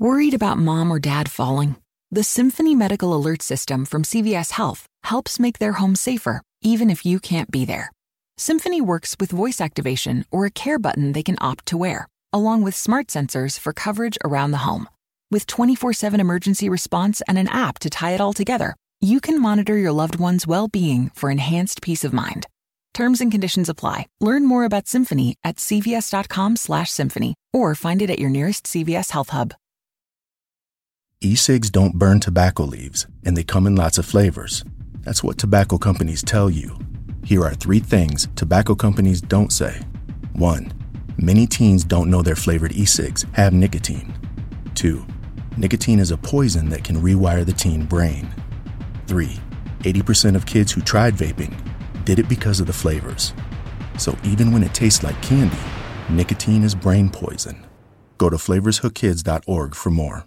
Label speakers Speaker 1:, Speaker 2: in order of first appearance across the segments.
Speaker 1: Worried about mom or dad falling? The Symphony Medical Alert System from CVS Health helps make their home safer, even if you can't be there. Symphony works with voice activation or a care button they can opt to wear, along with smart sensors for coverage around the home. With 24 7 emergency response and an app to tie it all together, you can monitor your loved one's well being for enhanced peace of mind. Terms and conditions apply. Learn more about Symphony at cvs.com/slash symphony or find it at your nearest CVS Health Hub.
Speaker 2: E-cigs don't burn tobacco leaves, and they come in lots of flavors. That's what tobacco companies tell you. Here are three things tobacco companies don't say. 1. Many teens don't know their flavored e-cigs have nicotine. 2. Nicotine is a poison that can rewire the teen brain. 3. 80% of kids who tried vaping did it because of the flavors. So even when it tastes like candy, nicotine is brain poison. Go to flavorshookkids.org for more.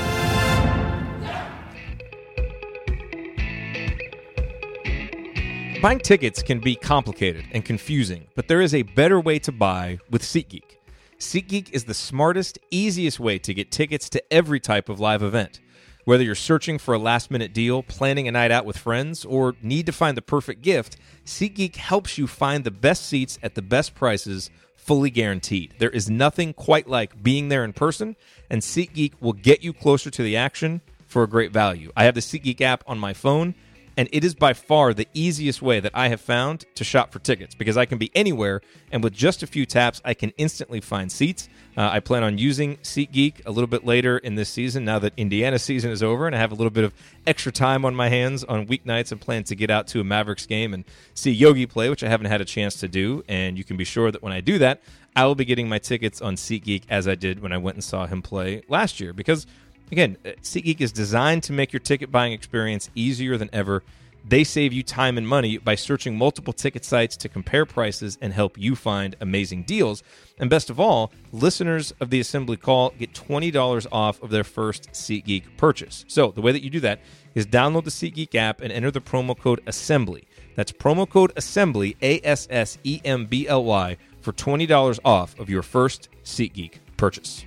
Speaker 3: Buying tickets can be complicated and confusing, but there is a better way to buy with SeatGeek. SeatGeek is the smartest, easiest way to get tickets to every type of live event. Whether you're searching for a last minute deal, planning a night out with friends, or need to find the perfect gift, SeatGeek helps you find the best seats at the best prices, fully guaranteed. There is nothing quite like being there in person, and SeatGeek will get you closer to the action for a great value. I have the SeatGeek app on my phone and it is by far the easiest way that I have found to shop for tickets because I can be anywhere, and with just a few taps, I can instantly find seats. Uh, I plan on using SeatGeek a little bit later in this season now that Indiana season is over, and I have a little bit of extra time on my hands on weeknights and plan to get out to a Mavericks game and see Yogi play, which I haven't had a chance to do. And you can be sure that when I do that, I will be getting my tickets on SeatGeek as I did when I went and saw him play last year because Again, uh, SeatGeek is designed to make your ticket buying experience easier than ever. They save you time and money by searching multiple ticket sites to compare prices and help you find amazing deals. And best of all, listeners of the Assembly Call get $20 off of their first SeatGeek purchase. So the way that you do that is download the SeatGeek app and enter the promo code ASSEMBLY. That's promo code ASSEMBLY, A S S E M B L Y, for $20 off of your first SeatGeek purchase.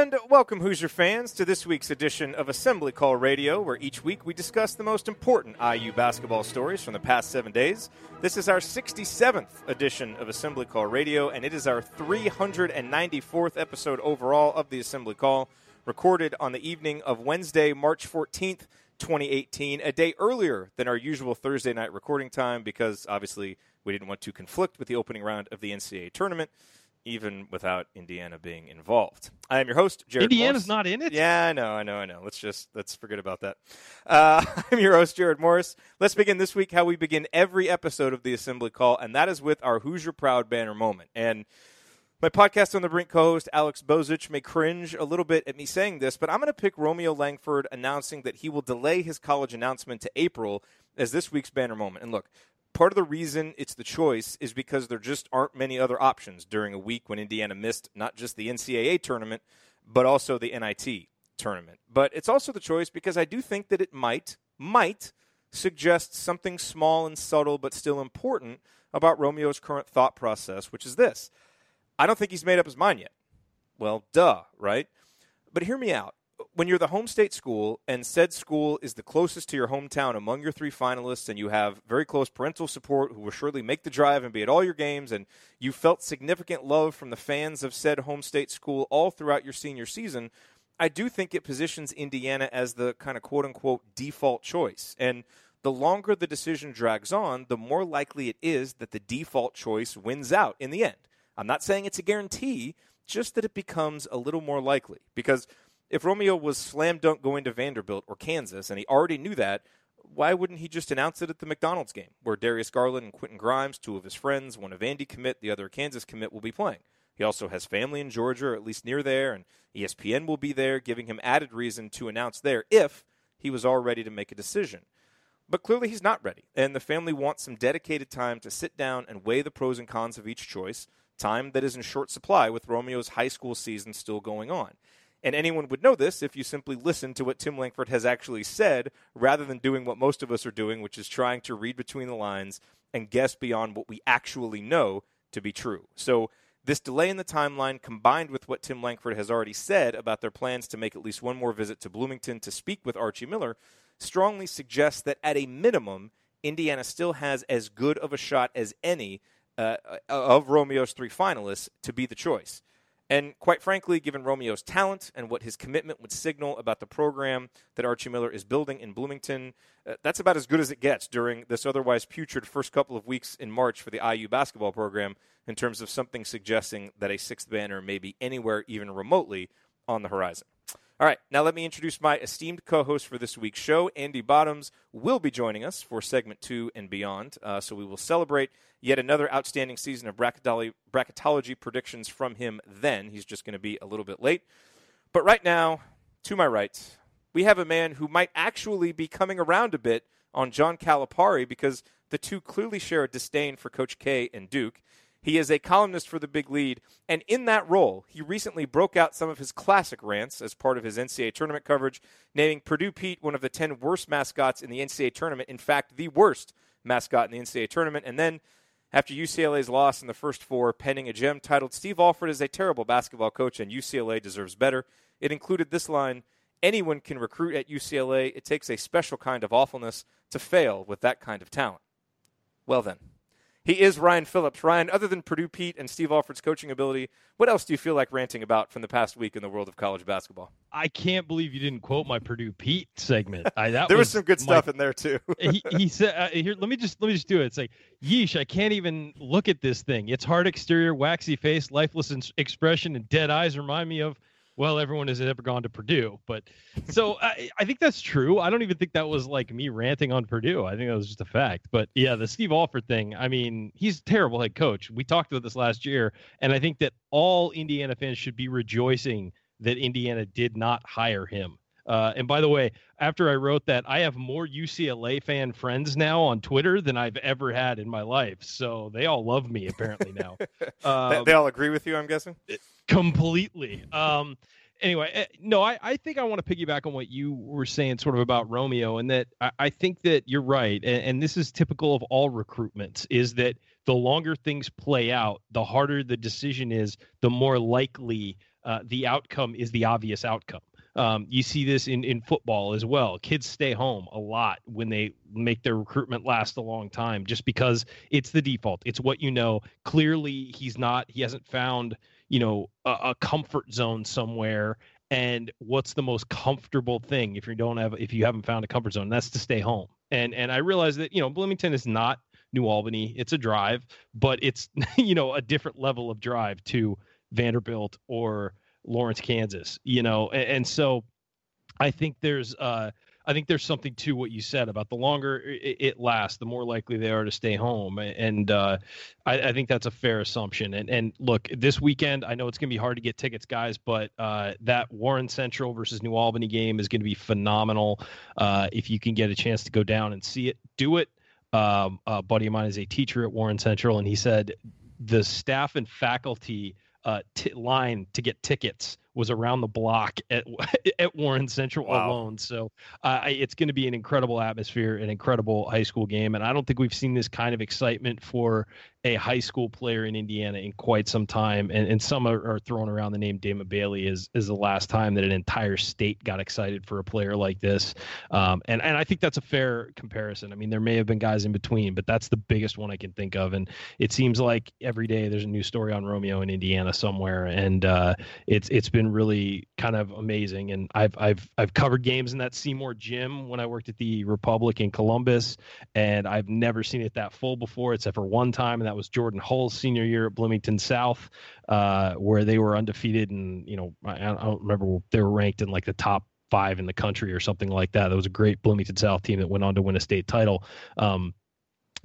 Speaker 3: And welcome, Hoosier fans, to this week's edition of Assembly Call Radio, where each week we discuss the most important IU basketball stories from the past seven days. This is our 67th edition of Assembly Call Radio, and it is our 394th episode overall of the Assembly Call, recorded on the evening of Wednesday, March 14th, 2018, a day earlier than our usual Thursday night recording time because obviously we didn't want to conflict with the opening round of the NCAA tournament even without Indiana being involved. I am your host, Jerod.
Speaker 4: Indiana's
Speaker 3: Morris.
Speaker 4: not in it.
Speaker 3: Yeah, I know, I know, I know. Let's just let's forget about that. Uh, I'm your host, Jerod Morris. Let's begin this week how we begin every episode of the Assembly Call, and that is with our Hoosier Proud banner moment. And my podcast on the Brink co-host Alex Bozich may cringe a little bit at me saying this, but I'm going to pick Romeo Langford announcing that he will delay his college announcement to April as this week's banner moment. And look, part of the reason it's the choice is because there just aren't many other options during a week when Indiana missed not just the NCAA tournament, but also the NIT tournament. But it's also the choice because I do think that it might, might suggest something small and subtle but still important about Romeo's current thought process, which is this I don't think he's made up his mind yet. Well, duh, right? But hear me out when you're the home state school and said school is the closest to your hometown among your three finalists and you have very close parental support who will surely make the drive and be at all your games and you felt significant love from the fans of said home state school all throughout your senior season i do think it positions indiana as the kind of quote unquote default choice and the longer the decision drags on the more likely it is that the default choice wins out in the end I'm not saying it's a guarantee, just that it becomes a little more likely. Because if Romeo was slam dunk going to Vanderbilt or Kansas, and he already knew that, why wouldn't he just announce it at the McDonald's game, where Darius Garland and Quentin Grimes, two of his friends, one a Vandy commit, the other Kansas commit, will be playing? He also has family in Georgia, or at least near there, and ESPN will be there, giving him added reason to announce there if he was all ready to make a decision. But clearly he's not ready, and the family wants some dedicated time to sit down and weigh the pros and cons of each choice, time that is in short supply with Romeo's high school season still going on. And anyone would know this if you simply listen to what Tim Langford has actually said rather than doing what most of us are doing, which is trying to read between the lines and guess beyond what we actually know to be true. So, this delay in the timeline, combined with what Tim Langford has already said about their plans to make at least one more visit to Bloomington to speak with Archie Miller, strongly suggests that at a minimum, Indiana still has as good of a shot as any uh, of Romeo's three finalists to be the choice. And quite frankly, given Romeo's talent and what his commitment would signal about the program that Archie Miller is building in Bloomington, uh, that's about as good as it gets during this otherwise putrid first couple of weeks in March for the IU basketball program in terms of something suggesting that a sixth banner may be anywhere even remotely on the horizon. All right, now let me introduce my esteemed co host for this week's show. Andy Bottoms will be joining us for segment two and beyond. Uh, so we will celebrate yet another outstanding season of bracketology, bracketology predictions from him then. He's just going to be a little bit late. But right now, to my right, we have a man who might actually be coming around a bit on John Calipari because the two clearly share a disdain for Coach K and Duke. He is a columnist for the Big Lead, and in that role, he recently broke out some of his classic rants as part of his NCAA tournament coverage, naming Purdue Pete one of the 10 worst mascots in the NCAA tournament, in fact, the worst mascot in the NCAA tournament. And then, after UCLA's loss in the first four, penning a gem titled Steve Alford is a terrible basketball coach and UCLA deserves better. It included this line Anyone can recruit at UCLA. It takes a special kind of awfulness to fail with that kind of talent. Well, then. He is Ryan Phillips. Ryan, other than Purdue Pete and Steve Alford's coaching ability, what else do you feel like ranting about from the past week in the world of college basketball?
Speaker 4: I can't believe you didn't quote my Purdue Pete segment. I,
Speaker 3: there was, was some good my, stuff in there too.
Speaker 4: he, he, said, uh, "Here, let me just let me just do it." It's like, "Yeesh, I can't even look at this thing. Its hard exterior, waxy face, lifeless expression, and dead eyes remind me of." Well, everyone has ever gone to Purdue. But so I, I, think that's true. I don't even think that was like me ranting on Purdue. I think that was just a fact. But yeah, the Steve Alford thing, I mean, he's a terrible head coach. We talked about this last year. And I think that all Indiana fans should be rejoicing that Indiana did not hire him. Uh, and by the way, after I wrote that, I have more UCLA fan friends now on Twitter than I've ever had in my life. So they all love me apparently now.
Speaker 3: Um, they all agree with you, I'm guessing.
Speaker 4: Completely. Um, anyway, eh, no, I, I think I want to piggyback on what you were saying, sort of about Romeo, and that I, I think that you're right, and, and this is typical of all recruitments, is that the longer things play out, the harder the decision is, the more likely uh, the outcome is the obvious outcome. Um, you see this in, in football as well. Kids stay home a lot when they make their recruitment last a long time just because it's the default. It's what you know. Clearly, he's not, he hasn't found, you know, a, a comfort zone somewhere. And what's the most comfortable thing if you don't have, if you haven't found a comfort zone? That's to stay home. And, and I realize that, you know, Bloomington is not New Albany. It's a drive, but it's, you know, a different level of drive to Vanderbilt or, Lawrence, Kansas. You know, and, and so I think there's uh, I think there's something to what you said about the longer it, it lasts, the more likely they are to stay home, and uh, I, I, think that's a fair assumption. And and look, this weekend I know it's going to be hard to get tickets, guys, but uh, that Warren Central versus New Albany game is going to be phenomenal. Uh, if you can get a chance to go down and see it, do it. Um, a buddy of mine is a teacher at Warren Central, and he said the staff and faculty uh, t- line to get tickets was around the block at at Warren Central wow. alone. So uh, it's going to be an incredible atmosphere, an incredible high school game, and I don't think we've seen this kind of excitement for a high school player in Indiana in quite some time. And, and some are, are throwing around the name Damon Bailey is is the last time that an entire state got excited for a player like this. Um, and and I think that's a fair comparison. I mean, there may have been guys in between, but that's the biggest one I can think of. And it seems like every day there's a new story on Romeo in Indiana somewhere, and uh, it's it's been really kind of amazing. And I've I've I've covered games in that Seymour gym when I worked at the Republic in Columbus, and I've never seen it that full before, except for one time, and that was Jordan Hulls' senior year at Bloomington South, uh, where they were undefeated, and you know I, I don't remember they were ranked in like the top five in the country or something like that. That was a great Bloomington South team that went on to win a state title. Um,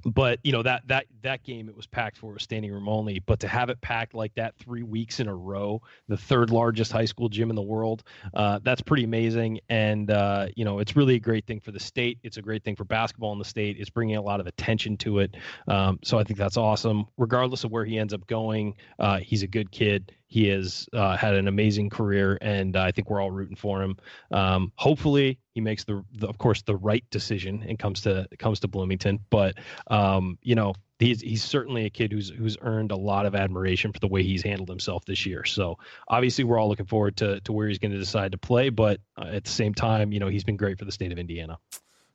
Speaker 4: but you know that that that game it was packed for was standing room only. But to have it packed like that three weeks in a row the third largest high school gym in the world uh, that's pretty amazing. And uh, you know it's really a great thing for the state. It's a great thing for basketball in the state. It's bringing a lot of attention to it. Um, so i think that's awesome. Regardless of where he ends up going uh, he's a good kid he has uh, had an amazing career, and I think we're all rooting for him. Um, hopefully, he makes the, the, of course, the right decision and comes to comes to Bloomington. But um, you know, he's he's certainly a kid who's who's earned a lot of admiration for the way he's handled himself this year. So obviously, we're all looking forward to to where he's going to decide to play. But uh, at the same time, you know, he's been great for the state of Indiana.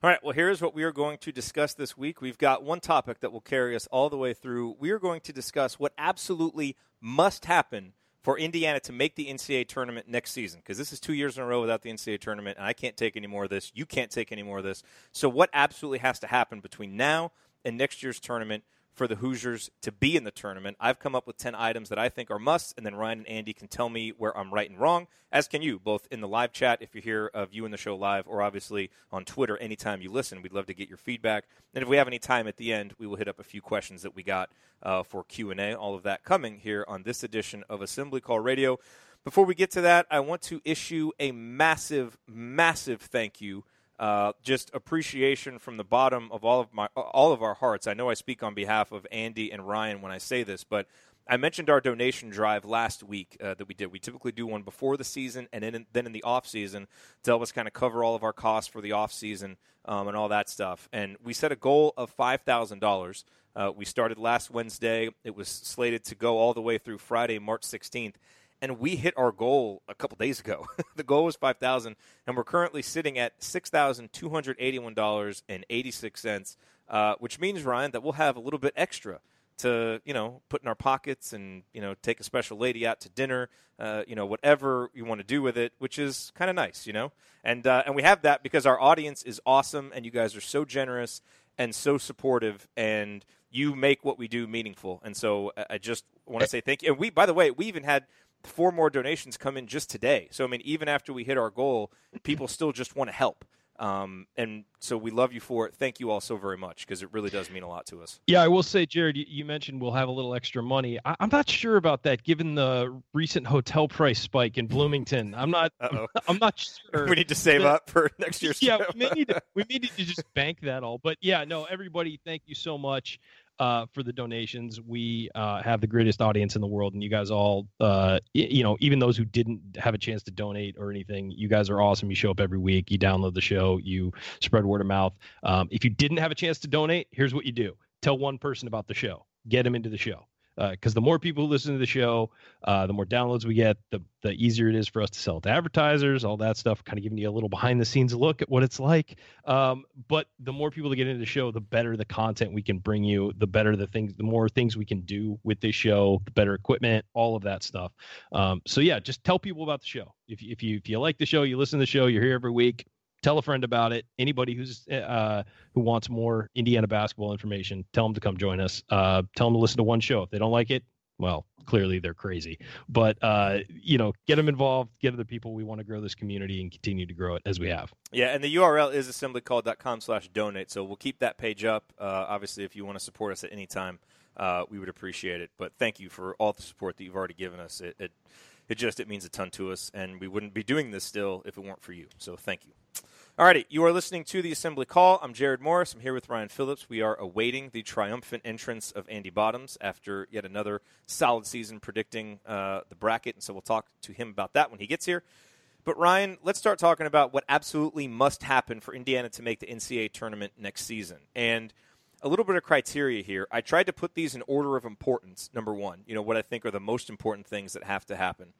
Speaker 3: All right, well, here's what we are going to discuss this week. We've got one topic that will carry us all the way through. We are going to discuss what absolutely must happen for Indiana to make the NCAA tournament next season because this is two years in a row without the NCAA tournament, and I can't take any more of this. You can't take any more of this. So, what absolutely has to happen between now and next year's tournament for the Hoosiers to be in the tournament. I've come up with 10 items that I think are musts, and then Ryan and Andy can tell me where I'm right and wrong, as can you, both in the live chat if you're here you in the show live, or obviously on Twitter anytime you listen. We'd love to get your feedback. And if we have any time at the end, we will hit up a few questions that we got uh, for Q&A. All of that coming here on this edition of Assembly Call Radio. Before we get to that, I want to issue a massive, massive thank you uh, just appreciation from the bottom of all of my all of our hearts. I know I speak on behalf of Andy and Ryan when I say this, but I mentioned our donation drive last week uh, that we did. We typically do one before the season and then in, then in the off season to help us kind of cover all of our costs for the off season um, and all that stuff. And we set a goal of five thousand uh, dollars. We started last Wednesday. It was slated to go all the way through Friday, March sixteenth and we hit our goal a couple days ago. the goal was five thousand, and we're currently sitting at six thousand two hundred eighty-one dollars and eighty-six cents, uh, which means Ryan that we'll have a little bit extra to you know put in our pockets and you know take a special lady out to dinner, uh, you know whatever you want to do with it, which is kind of nice, you know. And uh, and we have that because our audience is awesome, and you guys are so generous and so supportive and you make what we do meaningful. And so I just want to say thank you. And we, by the way, we even had four more donations come in just today. So I mean, even after we hit our goal, people still just want to help. Um, and so we love you for it. Thank you all so very much because it really does mean a lot to us.
Speaker 4: Yeah, I will say, Jerod, you, you mentioned we'll have a little extra money. I, am not sure about that given the recent hotel price spike in Bloomington. I'm not. Uh-oh. I'm not sure.
Speaker 3: we need to save that, up for next year's.
Speaker 4: Yeah, we need to. We need to just bank that all. But yeah, no, everybody, thank you so much uh, for the donations. We uh, have the greatest audience in the world, and you guys all, uh, you know, even those who didn't have a chance to donate or anything, you guys are awesome. You show up every week, you download the show, you spread word of mouth. Um, if you didn't have a chance to donate, here's what you do: tell one person about the show, get them into the show because uh, the more people who listen to the show, uh, the more downloads we get, the the easier it is for us to sell to advertisers, all that stuff. Kind of giving you a little behind the scenes look at what it's like. Um, but the more people that get into the show, the better the content we can bring you, the better the things, the more things we can do with this show, the better equipment, all of that stuff. Um, so yeah, just tell people about the show. If if you if you like the show, you listen to the show, you're here every week tell a friend about it. Anybody who's uh, who wants more Indiana basketball information, tell them to come join us. Uh, tell them to listen to one show. If they don't like it, well, clearly they're crazy. But uh, you know, get them involved, get other people. We want to grow this community and continue to grow it as we have.
Speaker 3: Yeah, and the URL is assemblycall.com slash donate. So we'll keep that page up. Uh, obviously, if you want to support us at any time, uh, we would appreciate it. But thank you for all the support that you've already given us. It, it, it just it means a ton to us, and we wouldn't be doing this still if it weren't for you. So thank you. Alrighty, you are listening to the Assembly Call. I'm Jerod Morris. I'm here with Ryan Phillips. We are awaiting the triumphant entrance of Andy Bottoms after yet another solid season predicting uh, the bracket, and so we'll talk to him about that when he gets here. But Ryan, let's start talking about what absolutely must happen for Indiana to make the NCAA tournament next season. And a little bit of criteria here. I tried to put these in order of importance. Number one, you know, what I think are the most important things that have to happen.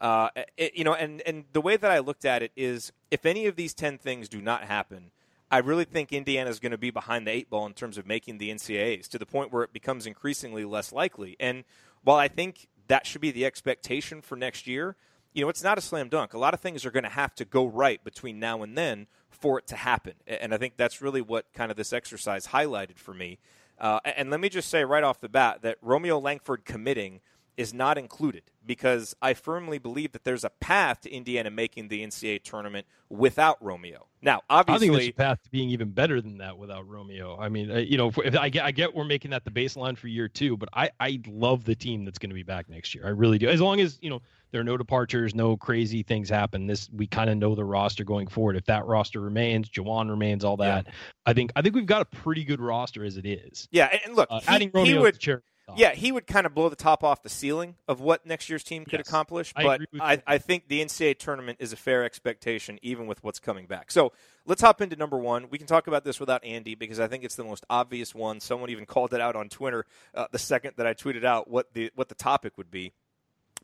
Speaker 3: Uh, it, you know, and, and the way that I looked at it is if any of these 10 things do not happen, I really think Indiana is going to be behind the eight ball in terms of making the NCAAs to the point where it becomes increasingly less likely. And while I think that should be the expectation for next year, you know, it's not a slam dunk. A lot of things are going to have to go right between now and then for it to happen. And I think that's really what kind of this exercise highlighted for me. Uh, and let me just say right off the bat that Romeo Langford committing – is not included because I firmly believe that there's a path to Indiana making the NCAA tournament without Romeo. Now, obviously,
Speaker 4: I think there's a path to being even better than that without Romeo. I mean, uh, you know, if, if I get I get we're making that the baseline for year two, but I I love the team that's going to be back next year. I really do. As long as you know there are no departures, no crazy things happen. This we kind of know the roster going forward. If that roster remains, Juwan remains, all that. Yeah. I think I think we've got a pretty good roster as it is.
Speaker 3: Yeah, and look, uh, he, adding Romeo would, to yeah, he would kind of blow the top off the ceiling of what next year's team could yes, accomplish. But I, I, I, think the NCAA tournament is a fair expectation, even with what's coming back. So let's hop into number one. We can talk about this without Andy because I think it's the most obvious one. Someone even called it out on Twitter uh, the second that I tweeted out what the what the topic would be.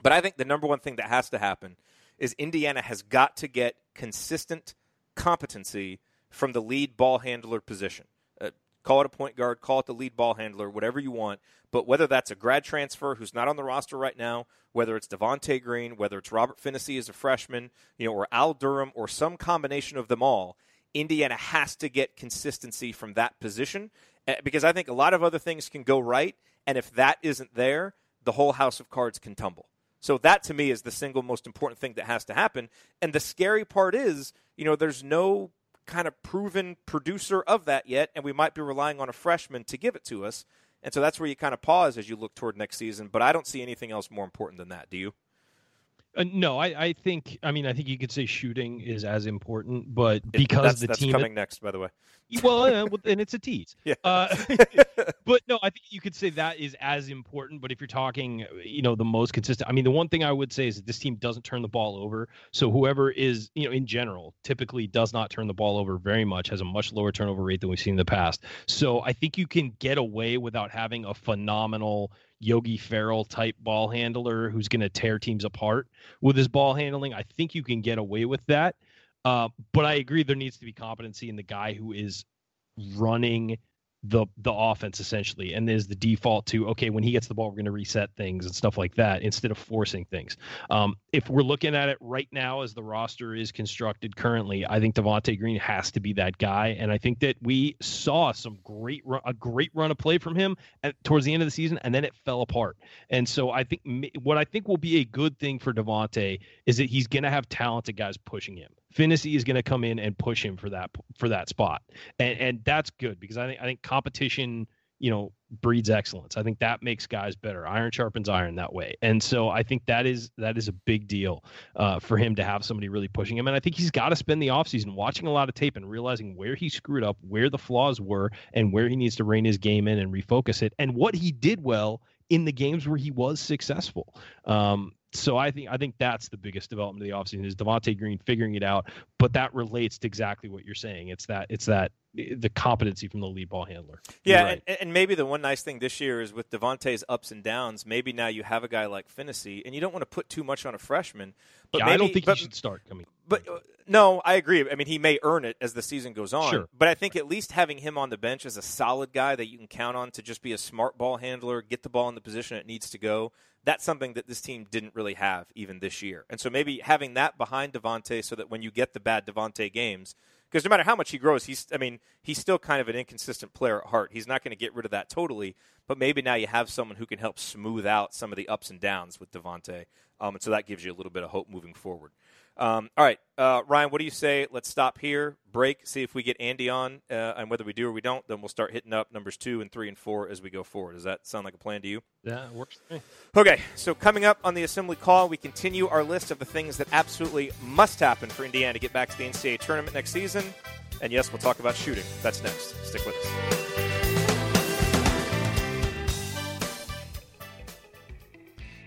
Speaker 3: But I think the number one thing that has to happen is Indiana has got to get consistent competency from the lead ball handler position. Call it a point guard, call it the lead ball handler, whatever you want. But whether that's a grad transfer who's not on the roster right now, whether it's Devonte Green, whether it's Robert Phinisee as a freshman, you know, or Al Durham, or some combination of them all, Indiana has to get consistency from that position eh, because I think a lot of other things can go right, and if that isn't there, the whole house of cards can tumble. So that to me is the single most important thing that has to happen. And the scary part is, you know, there's no kind of proven producer of that yet, and we might be relying on a freshman to give it to us. And so that's where you kind of pause as you look toward next season. But I don't see anything else more important than that. Do you?
Speaker 4: Uh, no, I, I think. I mean, I think you could say shooting is as important, but because
Speaker 3: the
Speaker 4: that's
Speaker 3: team coming next, by the way.
Speaker 4: Well, uh, and it's a tease.
Speaker 3: Yeah. Uh,
Speaker 4: but no, I think you could say that is as important. But if you're talking, you know, the most consistent, I mean, the one thing I would say is that this team doesn't turn the ball over. So whoever is, you know, in general, typically does not turn the ball over very much, has a much lower turnover rate than we've seen in the past. So I think you can get away without having a phenomenal Yogi Ferrell type ball handler who's going to tear teams apart with his ball handling. I think you can get away with that. Uh, but I agree there needs to be competency in the guy who is running the the offense essentially and there's the default to okay when he gets the ball we're going to reset things and stuff like that instead of forcing things. Um, if we're looking at it right now as the roster is constructed currently i think devonte green has to be that guy and i think that we saw some great run, a great run of play from him at, towards the end of the season and then it fell apart. And so i think what i think will be a good thing for devonte is that he's going to have talented guys pushing him Phinisee is going to come in and push him for that for that spot, and and that's good because I think I think competition you know breeds excellence. I think that makes guys better. Iron sharpens iron that way, and so I think that is that is a big deal uh, for him to have somebody really pushing him. And I think he's got to spend the offseason watching a lot of tape and realizing where he screwed up, where the flaws were, and where he needs to rein his game in and refocus it, and what he did well in the games where he was successful. Um, so I think I think that's the biggest development of the offseason is Devonte Green figuring it out. But that relates to exactly what you're saying. It's that it's that the competency from the lead ball handler.
Speaker 3: Yeah, right. and, and, maybe the one nice thing this year is with Devonte's ups and downs. Maybe now you have a guy like Phinisee, and you don't want to put too much on a freshman. But
Speaker 4: yeah,
Speaker 3: maybe,
Speaker 4: I don't think
Speaker 3: but,
Speaker 4: he should start coming.
Speaker 3: But uh, no, I agree. I mean, he may earn it as the season goes on.
Speaker 4: Sure.
Speaker 3: But I think at least having him on the bench as a solid guy that you can count on to just be a smart ball handler, get the ball in the position it needs to go. That's something that this team didn't really have even this year. And so maybe having that behind Devonte so that when you get the bad Devonte games, because no matter how much he grows, he's I mean he's still kind of an inconsistent player at heart. He's not going to get rid of that totally, but maybe now you have someone who can help smooth out some of the ups and downs with Devonte, um, and so that gives you a little bit of hope moving forward. Um, all right, uh, Ryan, what do you say? Let's stop here, break, see if we get Andy on, uh, and whether we do or we don't, then we'll start hitting up numbers two and three and four as we go forward. Does that sound like a plan to you?
Speaker 4: Yeah, it works for me.
Speaker 3: Okay, so coming up on the assembly call, we continue our list of the things that absolutely must happen for Indiana to get back to the NCAA tournament next season. And yes, we'll talk about shooting. That's next. Stick with us.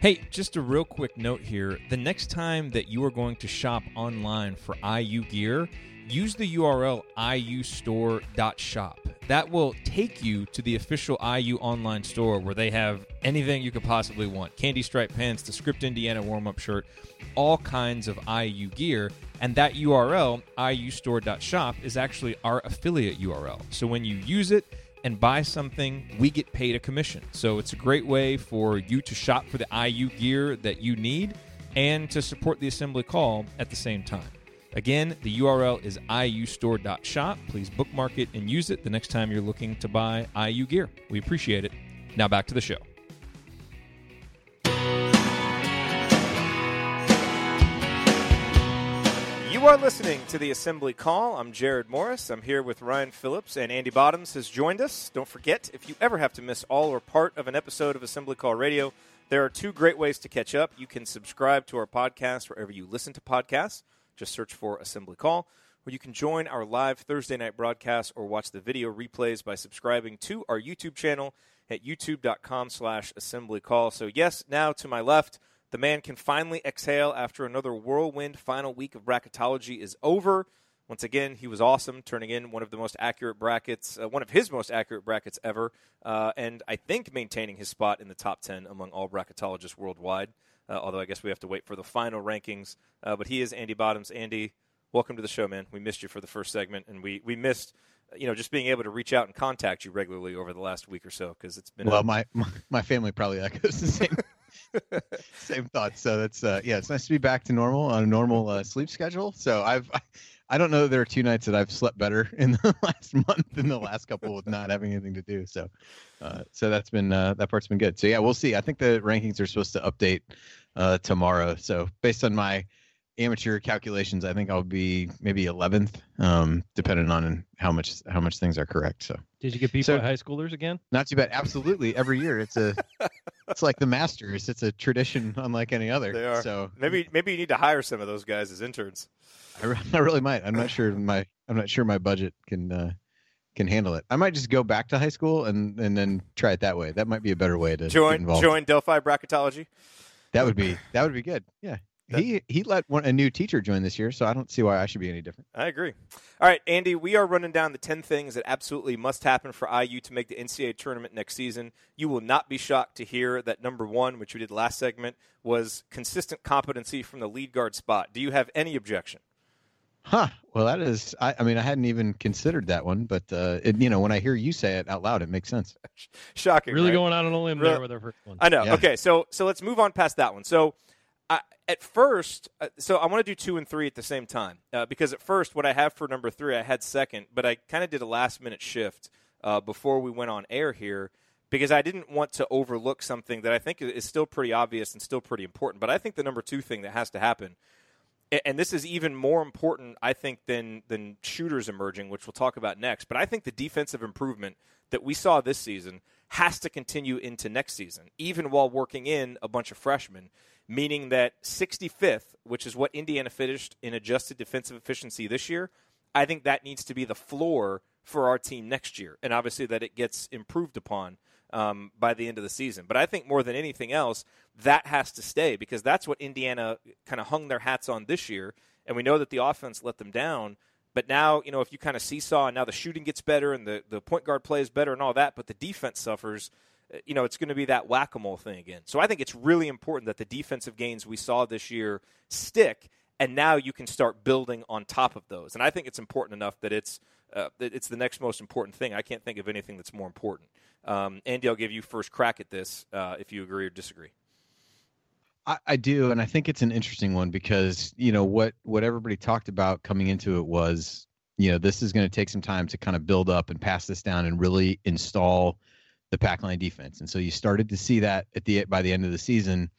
Speaker 5: Hey, just a real quick note here. The next time that you are going to shop online for IU gear, use the URL iustore.shop. That will take you to the official IU online store where they have anything you could possibly want candy stripe pants, the Script Indiana warm up shirt, all kinds of IU gear. And that URL, iustore.shop, is actually our affiliate URL. So when you use it, and buy something, we get paid a commission. So it's a great way for you to shop for the IU gear that you need and to support the assembly call at the same time. Again, the URL is iustore.shop. Please bookmark it and use it the next time you're looking to buy IU gear. We appreciate it. Now back to the show.
Speaker 3: You are listening to the Assembly Call. I'm Jerod Morris. I'm here with Ryan Phillips, and Andy Bottoms has joined us. Don't forget, if you ever have to miss all or part of an episode of Assembly Call Radio, there are two great ways to catch up. You can subscribe to our podcast wherever you listen to podcasts. Just search for Assembly Call. Or you can join our live Thursday night broadcast or watch the video replays by subscribing to our YouTube channel at youtube.com slash assembly call. So yes, now to my left, the man can finally exhale after another whirlwind final week of bracketology is over. Once again, he was awesome, turning in one of the most accurate brackets, uh, one of his most accurate brackets ever, uh, and I think maintaining his spot in the top 10 among all bracketologists worldwide. Uh, although I guess we have to wait for the final rankings. Uh, but he is Andy Bottoms. Andy, welcome to the show, man. We missed you for the first segment, and we, we missed you know, just being able to reach out and contact you regularly over the last week or so because it's been
Speaker 6: well. A... My, my, my family probably echoes the same same thoughts. So that's uh, yeah, it's nice to be back to normal on a normal uh, sleep schedule. So I've I don't know. that There are two nights that I've slept better in the last month than the last couple with not having anything to do. So, uh, so that's been uh, that part's been good. So yeah, we'll see. I think the rankings are supposed to update uh, tomorrow. So based on my amateur calculations, I think I'll be maybe 11th, um, depending on how much how much things are correct. So
Speaker 4: did you get people so, high schoolers again?
Speaker 6: Not too bad. Absolutely, every year it's a it's like the Masters. It's a tradition unlike any other.
Speaker 3: They are. So maybe maybe you need to hire some of those guys as interns.
Speaker 6: I, I really might. I'm not sure my I'm not sure my budget can uh, can handle it. I might just go back to high school and and then try it that way. That might be a better way to
Speaker 3: join join Delphi bracketology.
Speaker 6: That would be that would be good. Yeah. That, he he let one, a new teacher join this year, so I don't see why I should be any different.
Speaker 3: I agree. All right, Andy, we are running down the ten things that absolutely must happen for IU to make the NCAA tournament next season. You will not be shocked to hear that number one, which we did last segment, was consistent competency from the lead guard spot. Do you have any objection?
Speaker 6: Huh. Well, that is. I, I mean, I hadn't even considered that one, but uh, it, you know, when I hear you say it out loud, it makes sense.
Speaker 3: Shocking.
Speaker 4: Really
Speaker 3: right?
Speaker 4: going out on a limb really? there with our first one.
Speaker 3: I know. Yeah. Okay, so so let's move on past that one. So. At first, uh, so I want to do two and three at the same time uh, because at first, what I have for number three, I had second, but I kind of did a last minute shift uh, before we went on air here because I didn't want to overlook something that I think is still pretty obvious and still pretty important. But I think the number two thing that has to happen and this is even more important, I think, than than shooters emerging, which we'll talk about next. But I think the defensive improvement that we saw this season has to continue into next season, even while working in a bunch of freshmen. Meaning that 65th, which is what Indiana finished in adjusted defensive efficiency this year, I think that needs to be the floor for our team next year, and obviously that it gets improved upon um, by the end of the season. But I think more than anything else, that has to stay because that's what Indiana kind of hung their hats on this year. And we know that the offense let them down. But now, you know, if you kind of seesaw and now the shooting gets better and the, the point guard plays better and all that, but the defense suffers, you know, it's going to be that whack a mole thing again. So I think it's really important that the defensive gains we saw this year stick. And now you can start building on top of those. And I think it's important enough that it's uh, it's the next most important thing. I can't think of anything that's more important. Um, Andy, I'll give you first crack at this uh, if you agree or disagree.
Speaker 6: I, I, do, and I think it's an interesting one because you know what what everybody talked about coming into it was you know this is going to take some time to kind of build up and pass this down and really install the pack line defense. And so you started to see that at the by the end of the season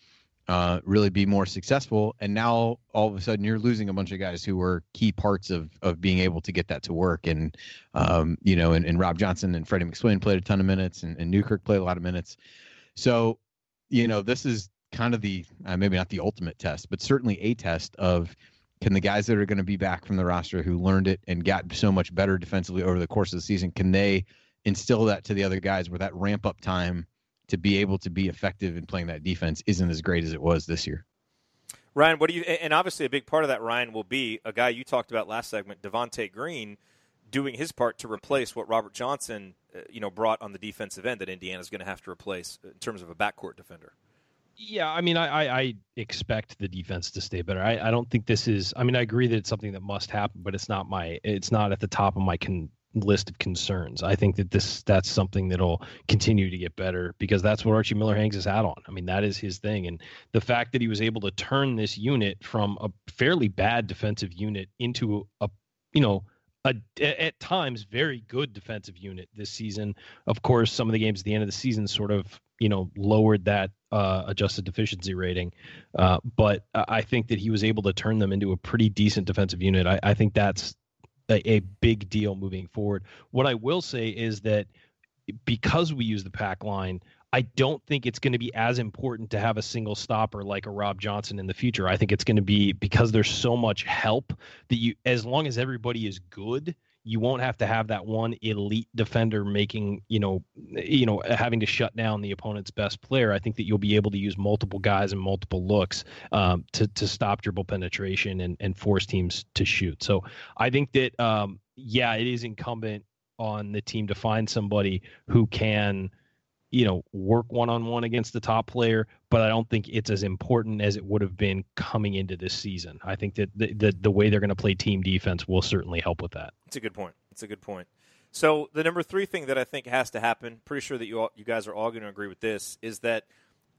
Speaker 6: uh, really be more successful. And now all of a sudden you're losing a bunch of guys who were key parts of of being able to get that to work. And um, you know, and, and Rob Johnson and Freddie McSwain played a ton of minutes, and, and Newkirk played a lot of minutes. So, you know, this is kind of the uh, maybe not the ultimate test, but certainly a test of can the guys that are going to be back from the roster who learned it and got so much better defensively over the course of the season, can they instill that to the other guys where that ramp up time to be able to be effective in playing that defense isn't as great as it was this year.
Speaker 3: Ryan, what do you? And obviously, a big part of that, Ryan, will be a guy you talked about last segment, Devonte Green, doing his part to replace what Robert Johnson, uh, you know, brought on the defensive end that Indiana's going to have to replace in terms of a backcourt defender.
Speaker 4: Yeah, I mean, I, I, I expect the defense to stay better. I, I don't think this is. I mean, I agree that it's something that must happen, but it's not my. It's not at the top of my con, list of concerns. I think that this that's something that'll continue to get better because that's what Archie Miller hangs his hat on. I mean, that is his thing, and the fact that he was able to turn this unit from a fairly bad defensive unit into a you know a, at times very good defensive unit this season. Of course, some of the games at the end of the season sort of you know lowered that uh, adjusted deficiency rating, uh, but I think that he was able to turn them into a pretty decent defensive unit. I, I think that's a, a big deal moving forward. What I will say is that because we use the pack line, I don't think it's going to be as important to have a single stopper like a Rob Johnson in the future. I think it's going to be because there's so much help that you, as long as everybody is good, you won't have to have that one elite defender making, you know, you know, having to shut down the opponent's best player. I think that you'll be able to use multiple guys and multiple looks um, to to stop dribble penetration and and force teams to shoot. So I think that um, yeah, it is incumbent on the team to find somebody who can you know, work one on one against the top player, but I don't think it's as important as it would have been coming into this season. I think that the the, the way they're going to play team defense will certainly help with that.
Speaker 3: It's a good point. It's a good point. So the number three thing that I think has to happen, pretty sure that you all, you guys are all going to agree with this, is that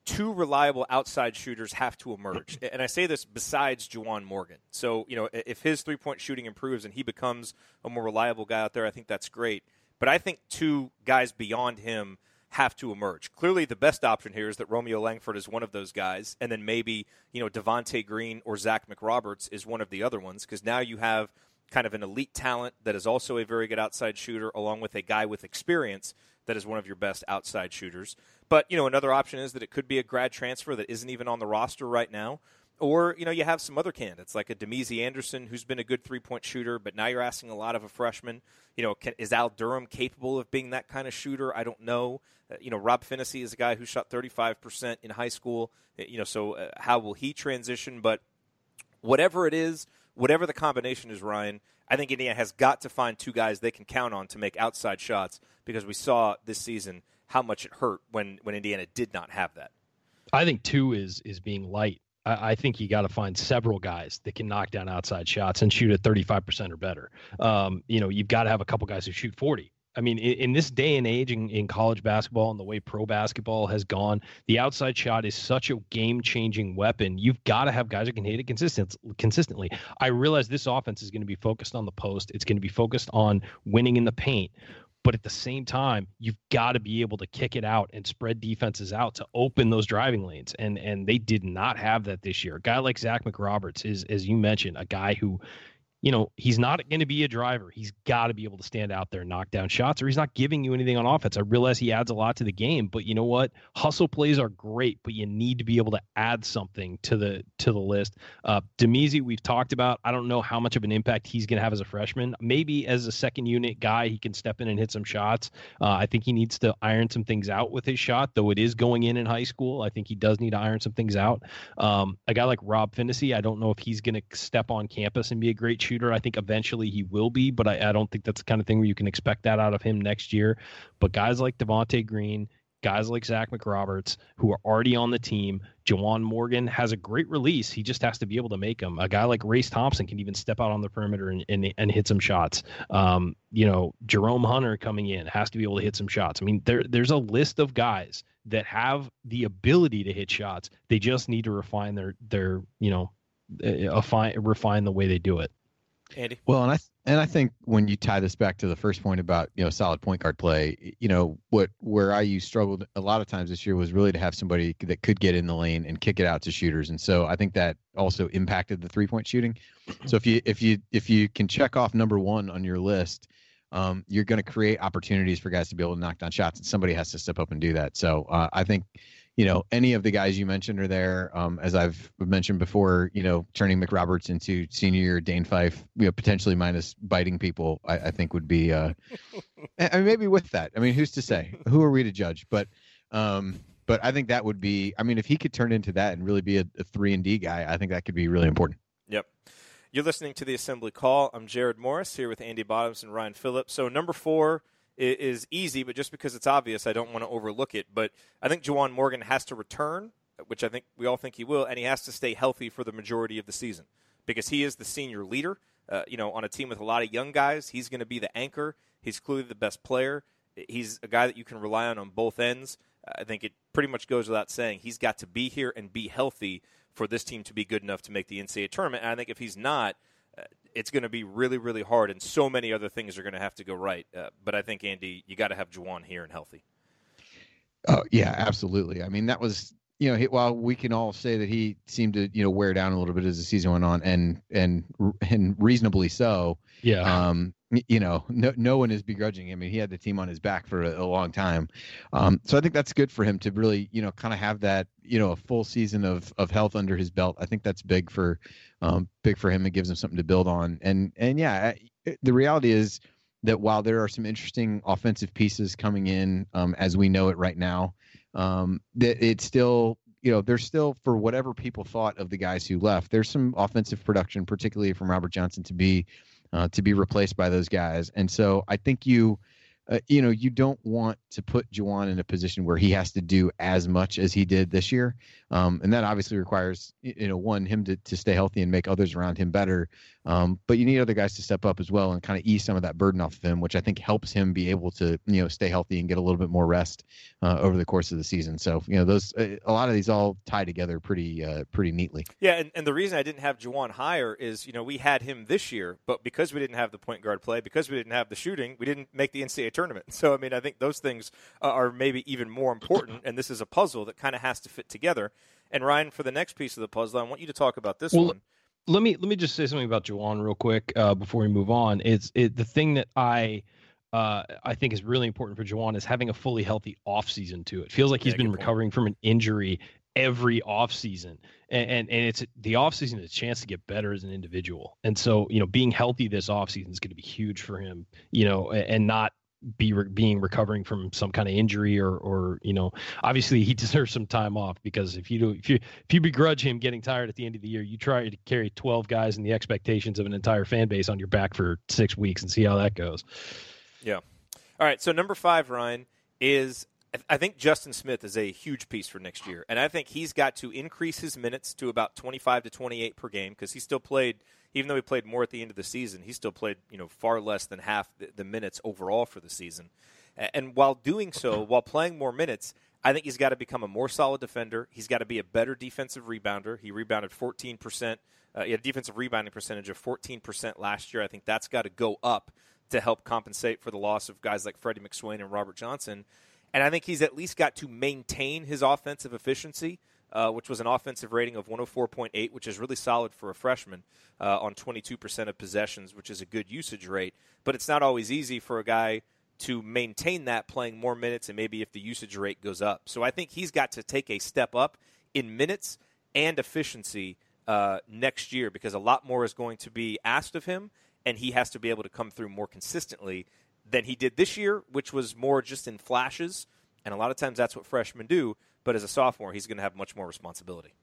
Speaker 3: two reliable outside shooters have to emerge. And I say this besides Juwan Morgan. So, you know, if his three point shooting improves and he becomes a more reliable guy out there, I think that's great. But I think two guys beyond him have to emerge. Clearly, the best option here is that Romeo Langford is one of those guys, and then maybe you know Devonte Green or Zach McRoberts is one of the other ones because now you have kind of an elite talent that is also a very good outside shooter, along with a guy with experience that is one of your best outside shooters. But you know another option is that it could be a grad transfer that isn't even on the roster right now. Or, you know, you have some other candidates like a Damezi Anderson who's been a good three point shooter, but now you're asking a lot of a freshman. You know, can, is Al Durham capable of being that kind of shooter? I don't know. Uh, you know, Rob Phinisee is a guy who shot 35% in high school. Uh, you know, so uh, how will he transition? But whatever it is, whatever the combination is, Ryan, I think Indiana has got to find two guys they can count on to make outside shots because we saw this season how much it hurt when, when Indiana did not have that.
Speaker 4: I think two is is being light I, I think you got to find several guys that can knock down outside shots and shoot at 35% or better. Um, you know, you've got to have a couple guys who shoot 40. I mean, in, in, this day and age in, in, college basketball and the way pro basketball has gone, the outside shot is such a game changing weapon. You've got to have guys who can hit it consistent, consistently. I realize this offense is going to be focused on the post, it's going to be focused on winning in the paint. But at the same time, you've got to be able to kick it out and spread defenses out to open those driving lanes. And and they did not have that this year. A guy like Zach McRoberts is, as you mentioned, a guy who you know, he's not going to be a driver. He's got to be able to stand out there and knock down shots, or he's not giving you anything on offense. I realize he adds a lot to the game, but you know what? Hustle plays are great, but you need to be able to add something to the to the list. Uh, Damezi, we've talked about. I don't know how much of an impact he's going to have as a freshman. Maybe as a second unit guy, he can step in and hit some shots. Uh, I think he needs to iron some things out with his shot, though it is going in in high school. I think he does need to iron some things out. Um, a guy like Rob Phinisee, I don't know if he's going to step on campus and be a great shooter. I think eventually he will be, but I, I don't think that's the kind of thing where you can expect that out of him next year. But guys like Devonte Green, guys like Zach McRoberts, who are already on the team, Juwan Morgan has a great release. He just has to be able to make them. A guy like Race Thompson can even step out on the perimeter and, and, and hit some shots. Um, you know, Jerome Hunter coming in has to be able to hit some shots. I mean, there there's a list of guys that have the ability to hit shots. They just need to refine their their you know, uh, fine, refine the way they do it.
Speaker 3: Andy.
Speaker 6: Well, and I and I think when you tie this back to the first point about you know solid point guard play, you know what where IU struggled a lot of times this year was really to have somebody that could get in the lane and kick it out to shooters, and so I think that also impacted the three point shooting. So if you if you if you can check off number one on your list, um, you're going to create opportunities for guys to be able to knock down shots, and somebody has to step up and do that. So uh, I think you know, any of the guys you mentioned are there. Um, as I've mentioned before, you know, turning McRoberts into senior year Dane Fife, you know, potentially minus biting people, I, I think would be, uh, I mean, maybe with that. I mean, who's to say? Who are we to judge? But, um, but I think that would be. I mean, if he could turn into that and really be a, a three and D guy, I think that could be really important.
Speaker 3: Yep. You're listening to the Assembly Call. I'm Jerod Morris here with Andy Bottoms and Ryan Phillips. So number four is easy, but just because it's obvious, I don't want to overlook it. But I think Juwan Morgan has to return, which I think we all think he will, and he has to stay healthy for the majority of the season because he is the senior leader. Uh, you know, on a team with a lot of young guys, he's going to be the anchor. He's clearly the best player. He's a guy that you can rely on on both ends. I think it pretty much goes without saying he's got to be here and be healthy for this team to be good enough to make the NCAA tournament. And I think if he's not, it's going to be really, really hard, and so many other things are going to have to go right. Uh, but I think Andy, you got to have Juwan here and healthy.
Speaker 6: Oh yeah, absolutely. I mean, that was you know, while we can all say that he seemed to you know wear down a little bit as the season went on, and and and reasonably so.
Speaker 4: Yeah.
Speaker 6: Um, you know, no no one is begrudging him. I mean, he had the team on his back for a, a long time. Um, so I think that's good for him to really you know kind of have that you know a full season of of health under his belt. I think that's big for um big for him. It gives him something to build on. And and yeah, the reality is that while there are some interesting offensive pieces coming in um, as we know it right now, um, that it's still you know there's still for whatever people thought of the guys who left, there's some offensive production, particularly from Robert Johnson, to be uh, to be replaced by those guys. And so I think you uh, you know, you don't want to put Juwan in a position where he has to do as much as he did this year. Um, and that obviously requires, you know, one, him to, to stay healthy and make others around him better. Um, but you need other guys to step up as well and kind of ease some of that burden off of him, which I think helps him be able to, you know, stay healthy and get a little bit more rest uh, over the course of the season. So, you know, those, uh, a lot of these all tie together pretty, uh, pretty neatly.
Speaker 3: Yeah. And, and the reason I didn't have Juwan higher is, you know, we had him this year, but because we didn't have the point guard play, because we didn't have the shooting, we didn't make the NCAA tournament. So, I mean, I think those things are maybe even more important. And this is a puzzle that kind of has to fit together. And Ryan, for the next piece of the puzzle, I want you to talk about this well, one.
Speaker 4: Let me let me just say something about Juwan real quick uh, before we move on. It's it, the thing that I uh, I think is really important for Juwan is having a fully healthy offseason too. It feels like he's yeah, been recovering point. from an injury every offseason. And, and and it's the offseason is a chance to get better as an individual. And so, you know, being healthy this offseason is going to be huge for him, you know, and not be re- being recovering from some kind of injury or or you know obviously he deserves some time off because if you do if you if you begrudge him getting tired at the end of the year you try to carry 12 guys and the expectations of an entire fan base on your back for 6 weeks and see how that goes.
Speaker 3: Yeah. All right, so number 5 Ryan is I think Justin Smith is a huge piece for next year, and I think he's got to increase his minutes to about 25 to 28 per game because he still played, even though he played more at the end of the season, he still played you know far less than half the, minutes overall for the season. And while doing so, while playing more minutes, I think he's got to become a more solid defender. He's got to be a better defensive rebounder. He rebounded 14 percent. Uh, he had a defensive rebounding percentage of 14 percent last year. I think that's got to go up to help compensate for the loss of guys like Freddie McSwain and Robert Johnson. And I think he's at least got to maintain his offensive efficiency, uh, which was an offensive rating of 104.8, which is really solid for a freshman uh, on 22% of possessions, which is a good usage rate. But it's not always easy for a guy to maintain that playing more minutes and maybe if the usage rate goes up. So I think he's got to take a step up in minutes and efficiency uh, next year because a lot more is going to be asked of him, and he has to be able to come through more consistently than he did this year, which was more just in flashes. And a lot of times that's what freshmen do. But as a sophomore, he's going to have much more responsibility.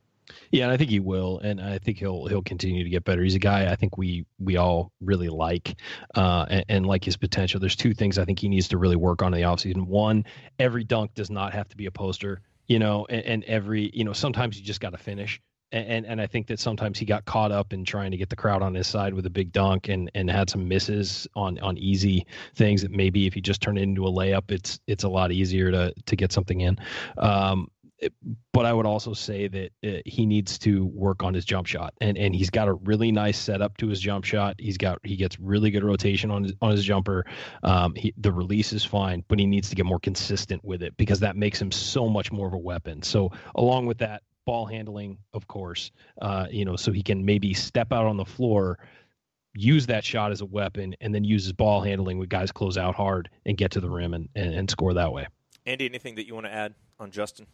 Speaker 4: Yeah, and I think he will, and I think he'll he'll continue to get better. He's a guy I think we we all really like, uh, and, and, like his potential. There's two things I think he needs to really work on in the offseason. One, every dunk does not have to be a poster, you know, and, and every you know sometimes you just got to finish and and I think that sometimes he got caught up in trying to get the crowd on his side with a big dunk and and had some misses on on easy things that maybe if he just turned it into a layup, it's it's a lot easier to to get something in. Um, but I would also say that uh, he needs to work on his jump shot, and and he's got a really nice setup to his jump shot. He's got he gets really good rotation on his on his jumper. Um, he, the release is fine, but he needs to get more consistent with it because that makes him so much more of a weapon. So along with that, ball handling, of course, uh, you know, so he can maybe step out on the floor, use that shot as a weapon, and then use his ball handling with guys close out hard and get to the rim and, and, and score that way.
Speaker 3: Andy, anything that you want to add on Justin?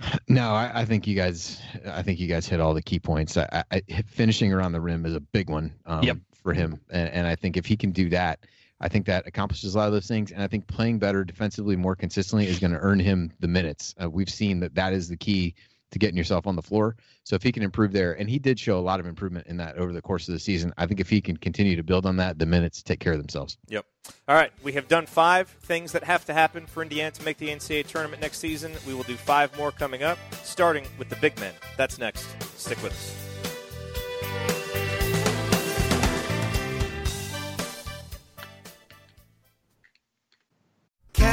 Speaker 6: No, I, I, think you guys. I think you guys hit all the key points. I, I, finishing around the rim is a big one um, yep. for him, and, and I think if he can do that, I think that accomplishes a lot of those things. And I think playing better defensively more consistently is going to earn him the minutes. Uh, we've seen that that is the key to getting yourself on the floor. So if he can improve there, and he did show a lot of improvement in that over the course of the season, I think if he can continue to build on that, the minutes take care of themselves.
Speaker 3: Yep. All right, we have done five things that have to happen for Indiana to make the NCAA tournament next season. We will do five more coming up, starting with the big men. That's next. Stick with us.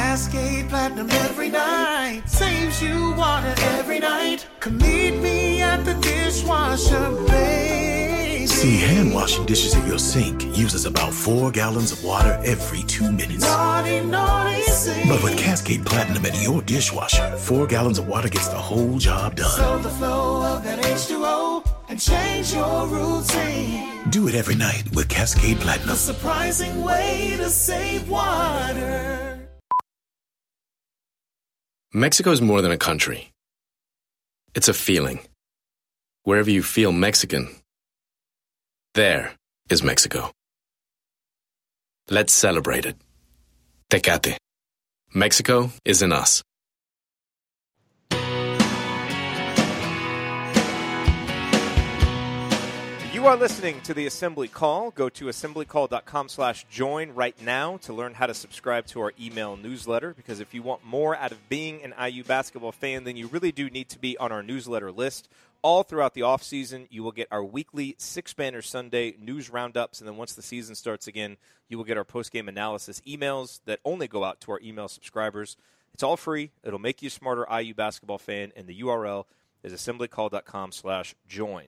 Speaker 7: Cascade Platinum every night. Saves you water every night. Come meet me at the dishwasher, baby.
Speaker 8: See, hand washing dishes at your sink uses about four gallons of water every two minutes.
Speaker 7: Naughty, naughty,
Speaker 8: But with Cascade Platinum in your dishwasher, four gallons of water gets the whole job done.
Speaker 7: Slow the flow of that H2O and change your routine.
Speaker 8: Do it every night with Cascade Platinum.
Speaker 7: A surprising way to save water.
Speaker 9: Mexico is more than a country. It's a feeling. Wherever you feel Mexican, there is Mexico. Let's celebrate it. Tecate. Mexico is in us.
Speaker 3: Are listening to the Assembly Call. Go to assemblycall.com slash join right now to learn how to subscribe to our email newsletter because if you want more out of being an IU basketball fan, then you really do need to be on our newsletter list. All throughout the offseason, you will get our weekly Six Banner Sunday news roundups, and then once the season starts again, you will get our post-game analysis emails that only go out to our email subscribers. It's all free. It'll make you a smarter IU basketball fan, and the URL is assemblycall.com slash join.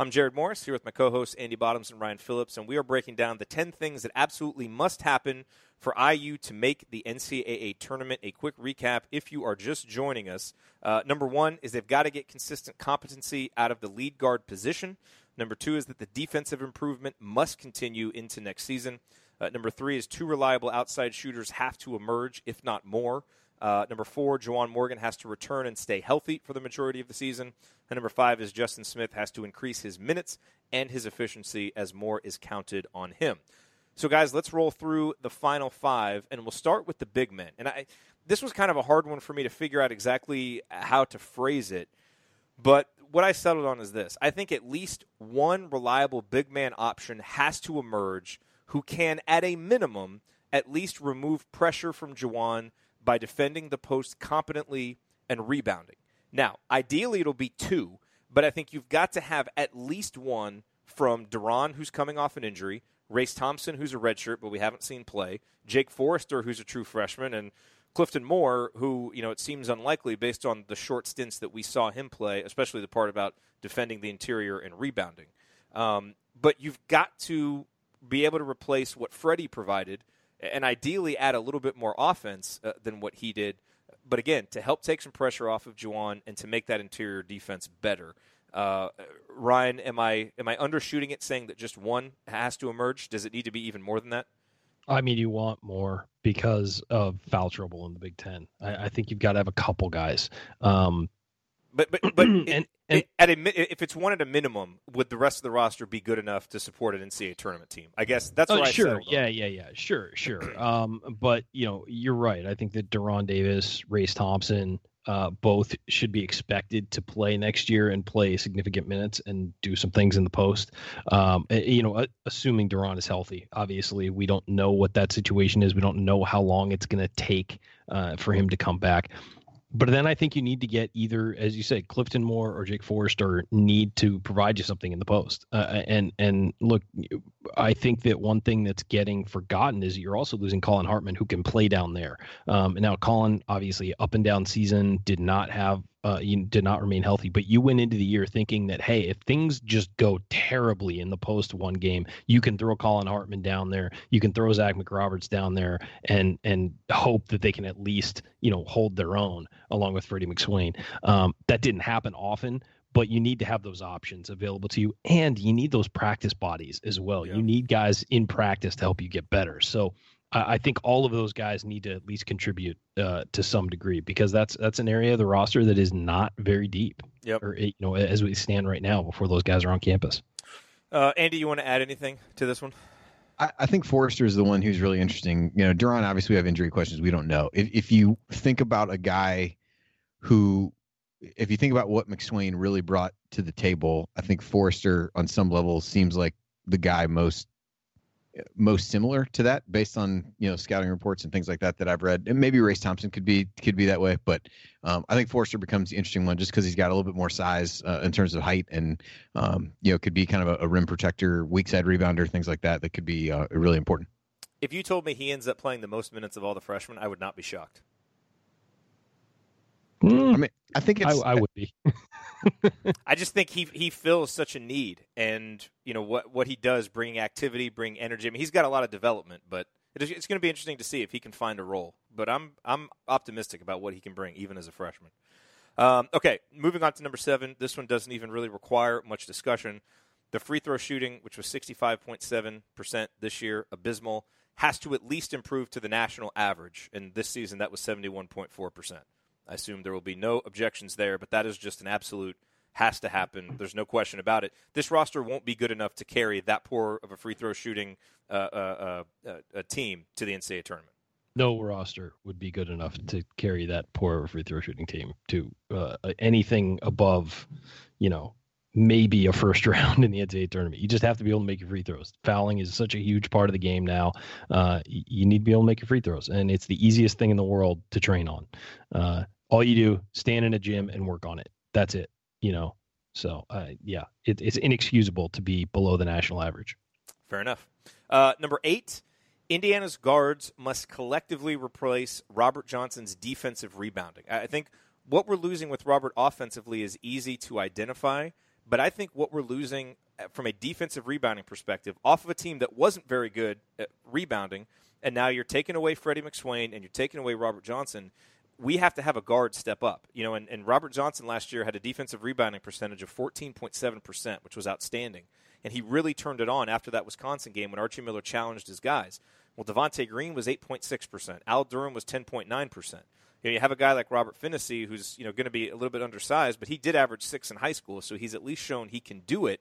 Speaker 3: I'm Jerod Morris here with my co hosts Andy Bottoms and Ryan Phillips, and we are breaking down the 10 things that absolutely must happen for IU to make the NCAA tournament. A quick recap if you are just joining us. Uh, number one is they've got to get consistent competency out of the lead guard position. Number two is that the defensive improvement must continue into next season. Uh, number three is two reliable outside shooters have to emerge, if not more. Uh, number four, Juwan Morgan has to return and stay healthy for the majority of the season. And number five is Justin Smith has to increase his minutes and his efficiency as more is counted on him. So, guys, let's roll through the final five, and we'll start with the big men. And I, this was kind of a hard one for me to figure out exactly how to phrase it, but what I settled on is this: I think at least one reliable big man option has to emerge who can, at a minimum, at least remove pressure from Juwan by defending the post competently and rebounding. Now, ideally, it'll be two, but I think you've got to have at least one from De'Ron, who's coming off an injury, Race Thompson, who's a redshirt, but we haven't seen play, Jake Forrester, who's a true freshman, and Clifton Moore, who, you know, it seems unlikely based on the short stints that we saw him play, especially the part about defending the interior and rebounding. Um, but you've got to be able to replace what Freddie provided and ideally add a little bit more offense uh, than what he did. But again, to help take some pressure off of Juwan and to make that interior defense better. Uh, Ryan, am I am I undershooting it saying that just one has to emerge? Does it need to be even more than that?
Speaker 4: I mean, you want more because of foul trouble in the Big Ten. I, I think you've got to have a couple guys. Um,
Speaker 3: but but but and, and at a, if it's one at a minimum, would the rest of the roster be good enough to support an NCAA tournament team? I guess that's what I
Speaker 4: sure. Yeah, yeah, yeah. Sure, sure. um, but you know, you're right. I think that De'Ron Davis, Race Thompson, uh, both should be expected to play next year and play significant minutes and do some things in the post. Um, you know, assuming De'Ron is healthy. Obviously, we don't know what that situation is. We don't know how long it's going to take uh, for him to come back but then I think you need to get either, as you said, Clifton Moore or Jake Forrester need to provide you something in the post. Uh, and and look, I think that one thing that's getting forgotten is you're also losing Collin Hartman, who can play down there. Um, and now Collin, obviously, up and down season, did not have uh, you did not remain healthy, but you went into the year thinking that hey, if things just go terribly in the post one game, you can throw Collin Hartman down there, you can throw Zach McRoberts down there, and and hope that they can at least you know hold their own along with Freddie McSwain. Um, that didn't happen often, but you need to have those options available to you, and you need those practice bodies as well. Yeah. You need guys in practice to help you get better. So I think all of those guys need to at least contribute uh, to some degree because that's that's an area of the roster that is not very deep.
Speaker 3: Yep.
Speaker 4: Or you know, as we stand right now, before those guys are on campus.
Speaker 3: Uh, Andy, you want to add anything to this one?
Speaker 6: I, I, think Forrester is the one who's really interesting. You know, De'Ron, obviously, we have injury questions. We don't know. If if you think about a guy who, if you think about what McSwain really brought to the table, I think Forrester, on some level, seems like the guy most most similar to that based on you know scouting reports and things like that that I've read. And maybe Race Thompson could be could be that way, but um, I think Forrester becomes the interesting one just because he's got a little bit more size uh, in terms of height and um, you know could be kind of a, a, rim protector, weak side rebounder, things like that that could be uh, really important.
Speaker 3: If you told me he ends up playing the most minutes of all the freshmen, I would not be shocked.
Speaker 6: Mm. I mean, I think
Speaker 4: I, I would be.
Speaker 3: I just think he he fills such a need, and you know what what he does, bring activity, bring energy. I mean, he's got a lot of development, but it's going to be interesting to see if he can find a role. But I'm I'm optimistic about what he can bring, even as a freshman. Um, okay, moving on to number seven. This one doesn't even really require much discussion. The free throw shooting, which was 65.7% this year, abysmal, has to at least improve to the national average. And this season, that was 71.4%. I assume there will be no objections there, but that is just an absolute has to happen. There's no question about it. This roster won't be good enough to carry that poor of a free throw shooting uh, uh, uh, uh team to the NCAA tournament.
Speaker 4: No roster would be good enough to carry that poor of a free throw shooting team to uh, anything above, you know, maybe a first round in the NCAA tournament. You just have to be able to make your free throws. Fouling is such a huge part of the game now. Uh, you need to be able to make your free throws, and it's the easiest thing in the world to train on. Uh, all you do, stand in a gym and work on it. That's it. You know. So uh, yeah, it, it's inexcusable to be below the national average.
Speaker 3: Fair enough. Uh, number eight. Indiana's guards must collectively replace Robert Johnson's defensive rebounding. I think what we're losing with Robert offensively is easy to identify but I think what we're losing uh, from a defensive rebounding perspective, off of a team that wasn't very good at rebounding, and now you're taking away Freddie McSwain and you're taking away Robert Johnson. We have to have a guard step up, you know. And, and Robert Johnson last year had a defensive rebounding percentage of 14.7 percent, which was outstanding. And he really turned it on after that Wisconsin game when Archie Miller challenged his guys. Well, Devonte Green was 8.6 percent. Al Durham was 10.9 percent. You, know, you have a guy like Robert Phinisee who's you know going to be a little bit undersized, but he did average six in high school, so he's at least shown he can do it.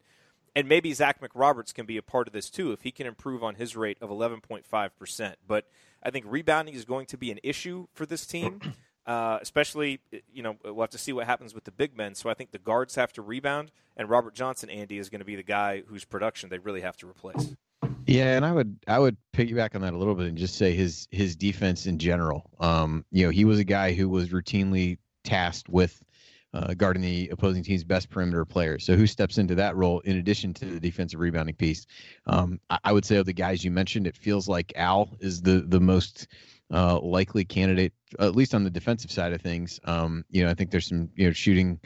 Speaker 3: And maybe Zach McRoberts can be a part of this too if he can improve on his rate of 11.5%. But I think rebounding is going to be an issue for this team, uh, especially, you know, we'll have to see what happens with the big men. So I think the guards have to rebound, and Robert Johnson, Andy, is going to be the guy whose production they really have to replace.
Speaker 6: Yeah, and I would I would piggyback on that a little bit and just say his his defense in general. Um, you know, he was a guy who was routinely tasked with uh, guarding the opposing team's best perimeter players. So who steps into that role in addition to the defensive rebounding piece? Um, I, I, would say of the guys you mentioned, it feels like Al is the the most uh, likely candidate, at least on the defensive side of things. Um, you know, I think there's some you know shooting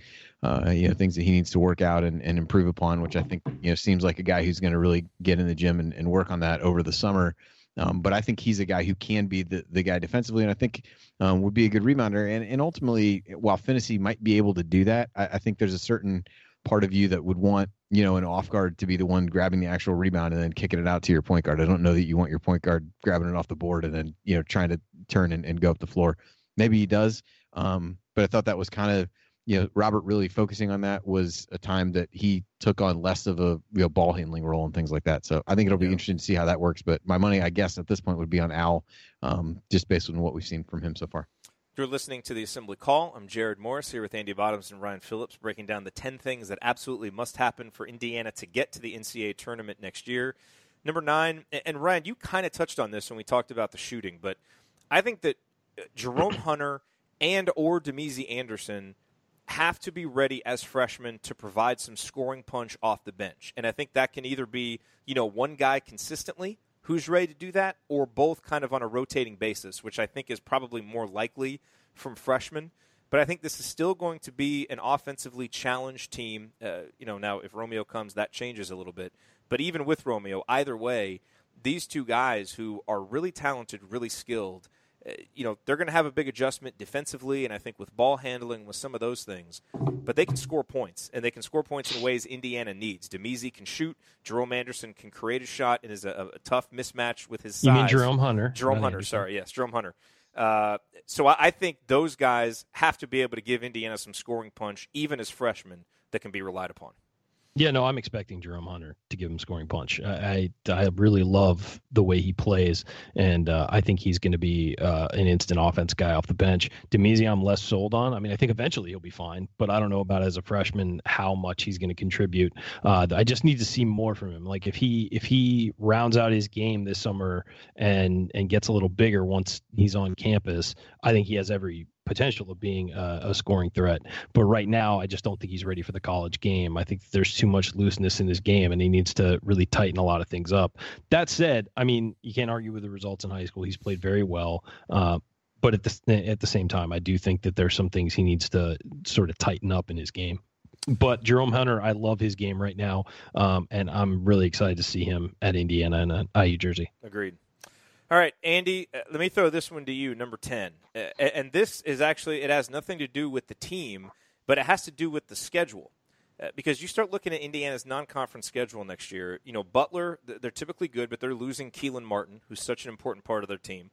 Speaker 6: uh, you know things that he needs to work out and, and improve upon, which I think you know seems like a guy who's going to really get in the gym and, and work on that over the summer. Um, but I think he's a guy who can be the, the guy defensively, and I think um, would be a good rebounder. And and ultimately, while Phinisee might be able to do that, I, I, think there's a certain part of you that would want you know an off guard to be the one grabbing the actual rebound and then kicking it out to your point guard. I don't know that you want your point guard grabbing it off the board and then you know trying to turn and, and go up the floor. Maybe he does, um, but I thought that was kind of you know, Robert really focusing on that was a time that he took on less of a you know ball handling role and things like that. So I think it'll be yeah. interesting to see how that works. But my money, I guess, at this point would be on Al, um, just based on what we've seen from him so far.
Speaker 3: You're listening to the Assembly Call. I'm Jerod Morris here with Andy Bottoms and Ryan Phillips, breaking down the 10 things that absolutely must happen for Indiana to get to the NCAA tournament next year. Number nine, and Ryan, you kind of touched on this when we talked about the shooting, but I think that uh, Jerome Hunter and or Damezi Anderson – have to be ready as freshmen to provide some scoring punch off the bench. And I think that can either be, you know, one guy consistently who's ready to do that or both kind of on a rotating basis, which I think is probably more likely from freshmen. But I think this is still going to be an offensively challenged team. Uh, you know, now if Romeo comes, that changes a little bit. But even with Romeo, either way, these two guys who are really talented, really skilled – you know they're going to have a big adjustment defensively, and I think with ball handling, with some of those things, but they can score points, and they can score points in ways Indiana needs. Damezi can shoot. Jerome Anderson can create a shot, and is a, a tough mismatch with his size.
Speaker 4: You mean Jerome Hunter?
Speaker 3: Jerome Hunter, Anderson. sorry, yes, Jerome Hunter. Uh, so I, I think those guys have to be able to give Indiana some scoring punch, even as freshmen, that can be relied upon.
Speaker 4: Yeah, no, I'm expecting Jerome Hunter to give him scoring punch. I I, really love the way he plays, and uh, I think he's going to be uh, an instant offense guy off the bench. Damezi, I'm less sold on. I mean, I think eventually he'll be fine, but I don't know about as a freshman how much he's going to contribute. Uh, I just need to see more from him. Like if he if he rounds out his game this summer and and gets a little bigger once he's on campus, I think he has every potential of being a, a, scoring threat. But right now, I just don't think he's ready for the college game. I think there's too much looseness in his game, and he needs to really tighten a lot of things up. That said, I mean, you can't argue with the results in high school. He's played very well. Uh, but at the at the same time, I do think that there's some things he needs to sort of tighten up in his game. But Jerome Hunter, I love his game right now, um, and I'm really excited to see him at Indiana and IU jersey.
Speaker 3: Agreed. All right, Andy, uh, let me throw this one to you, number 10. Uh, and this is actually, it has nothing to do with the team, but it has to do with the schedule. Uh, because you start looking at Indiana's non conference schedule next year, you know, Butler, they're typically good, but they're losing Kelan Martin, who's such an important part of their team.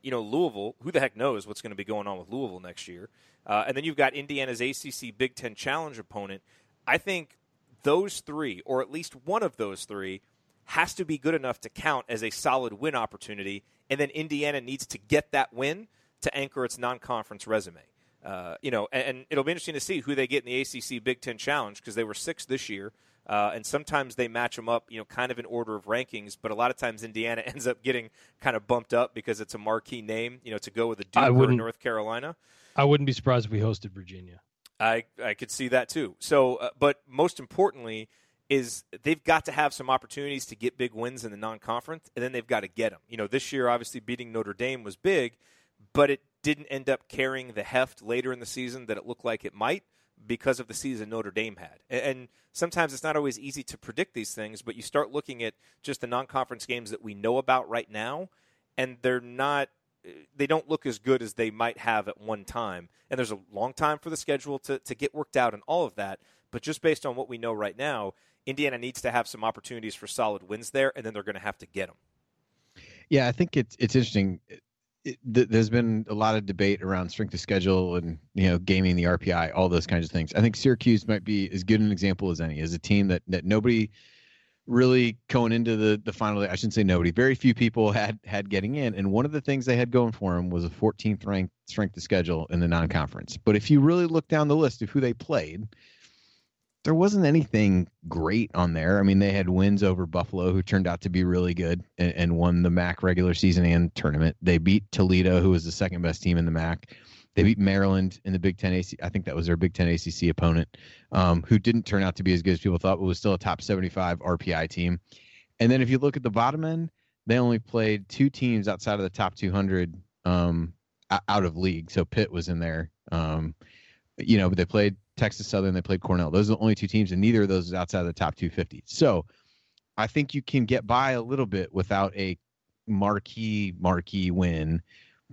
Speaker 3: You know, Louisville, who the heck knows what's going to be going on with Louisville next year? Uh, and then you've got Indiana's ACC Big Ten Challenge opponent. I think those three, or at least one of those three, has to be good enough to count as a solid win opportunity, and then Indiana needs to get that win to anchor its non-conference resume. Uh, you know, and, and, it'll be interesting to see who they get in the ACC Big Ten Challenge because they were six this year, uh, and sometimes they match them up, you know, kind of in order of rankings. But a lot of times Indiana ends up getting kind of bumped up because it's a marquee name, you know, to go with a Duke or North Carolina.
Speaker 4: I wouldn't be surprised if we hosted Virginia.
Speaker 3: I I could see that too. So, uh, but most importantly is they've got to have some opportunities to get big wins in the non-conference, and then they've got to get them. You know, this year obviously beating Notre Dame was big, but it didn't end up carrying the heft later in the season that it looked like it might because of the season Notre Dame had. And sometimes it's not always easy to predict these things, but you start looking at just the non-conference games that we know about right now, and they're not they don't look as good as they might have at one time. And there's a long time for the schedule to, to get worked out and all of that. But just based on what we know right now, Indiana needs to have some opportunities for solid wins there, and then they're going to have to get them.
Speaker 6: Yeah, I think it's it's interesting. It, th- there's been a lot of debate around strength of schedule and you know gaming the RPI, all those kinds of things. I think Syracuse might be as good an example as any, as a team that that nobody really going into the the final. I shouldn't say nobody. Very few people had had getting in, and one of the things they had going for them was a 14th ranked strength of schedule in the non-conference. But if you really look down the list of who they played, there wasn't anything great on there. I mean, they had wins over Buffalo, who turned out to be really good and, and, won the MAC regular season and tournament. They beat Toledo, who was the second best team in the MAC. They beat Maryland in the Big Ten AC. I think that was their Big Ten ACC opponent, um, who didn't turn out to be as good as people thought, but was still a top 75 RPI team. And then if you look at the bottom end, they only played two teams outside of the top 200 um, out of league. So Pitt was in there. Um, you know, but they played Texas Southern, they played Cornell. Those are the only two teams, and neither of those is outside of the top 250. So I think you can get by a little bit without a marquee marquee win,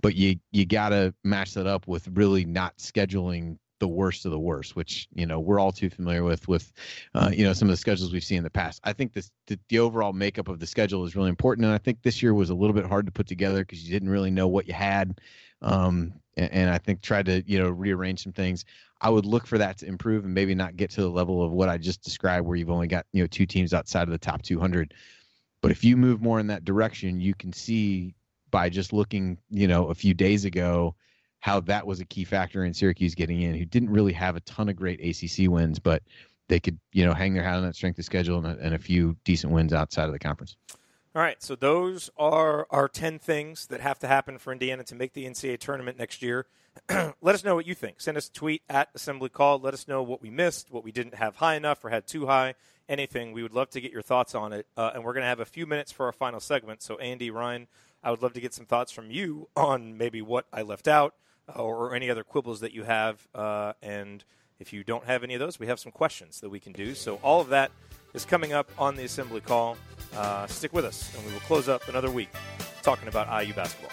Speaker 6: but you you got to match that up with really not scheduling the worst of the worst, which you know we're all too familiar with with uh, you know some of the schedules we've seen in the past. I think this the, the overall makeup of the schedule is really important, and I think this year was a little bit hard to put together because you didn't really know what you had, um, and, and I think tried to you know rearrange some things. I would look for that to improve and maybe not get to the level of what I just described, where you've only got you know two teams outside of the top 200. But if you move more in that direction, you can see by just looking, you know, a few days ago, how that was a key factor in Syracuse getting in, who didn't really have a ton of great ACC wins, but they could, you know, hang their hat on that strength of schedule and a, and a few decent wins outside of the conference.
Speaker 3: All right, so those are our 10 things that have to happen for Indiana to make the NCAA tournament next year. Let us know what you think. Send us a tweet at Assembly Call. Let us know what we missed, what we didn't have high enough or had too high, anything. We would love to get your thoughts on it. Uh, and we're going to have a few minutes for our final segment. So, Andy, Ryan, I would love to get some thoughts from you on maybe what I left out uh, or any other quibbles that you have. Uh, and if you don't have any of those, we have some questions that we can do. So, all of that is coming up on the assembly call. Uh, stick with us, and we will close up another week talking about IU basketball.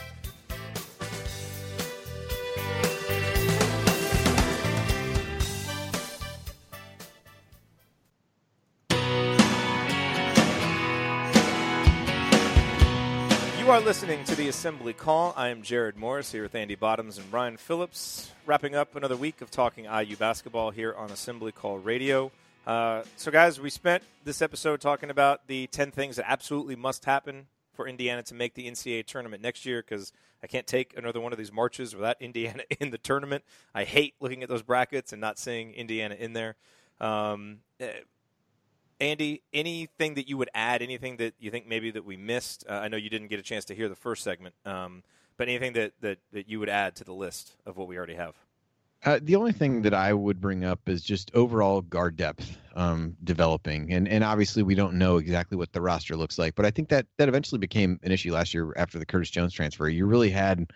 Speaker 3: You are listening to the Assembly Call. I am Jerod Morris here with Andy Bottoms and Ryan Phillips, wrapping up another week of talking IU basketball here on Assembly Call Radio. Uh, so, guys, we spent this episode talking about the 10 things that absolutely must happen for Indiana to make the NCAA tournament next year because I can't take another one of these marches without Indiana in the tournament. I hate looking at those brackets and not seeing Indiana in there. Um, uh, Andy, anything that you would add, anything that you think maybe that we missed? Uh, I know you didn't get a chance to hear the first segment, um, But anything that, that, that you would add to the list of what we already have?
Speaker 6: Uh, the only thing that I would bring up is just overall guard depth um, developing, and and obviously we don't know exactly what the roster looks like, but I think that that eventually became an issue last year after the Curtis Jones transfer. You really had,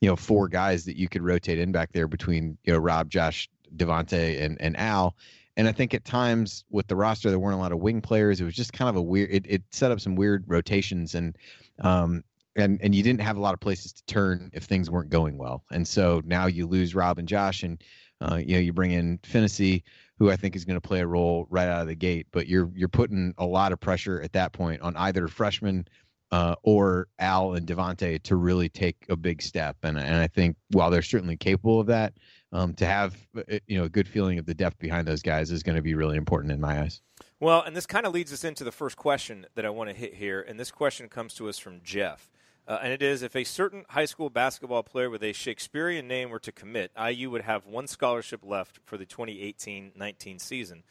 Speaker 6: you know, four guys that you could rotate in back there between you know Rob, Josh, Devonte, and and Al, and I think at times with the roster there weren't a lot of wing players. It was just kind of a weird. It, it set up some weird rotations, and um, and and you didn't have a lot of places to turn if things weren't going well. And so now you lose Rob and Josh, and uh, you know you bring in Phinisee, who I think is going to play a role right out of the gate. But you're you're putting a lot of pressure at that point on either freshman uh, or Al and Devonte to really take a big step. And and I think while they're certainly capable of that, um, to have uh, you know a good feeling of the depth behind those guys is going to be really important in my eyes.
Speaker 3: Well, and this kind of leads us into the first question that I want to hit here, and this question comes to us from Jeff. Uh, and it is if a certain high school basketball player with a Shakespearean name were to commit, IU would have one scholarship left for the 2018 19 season.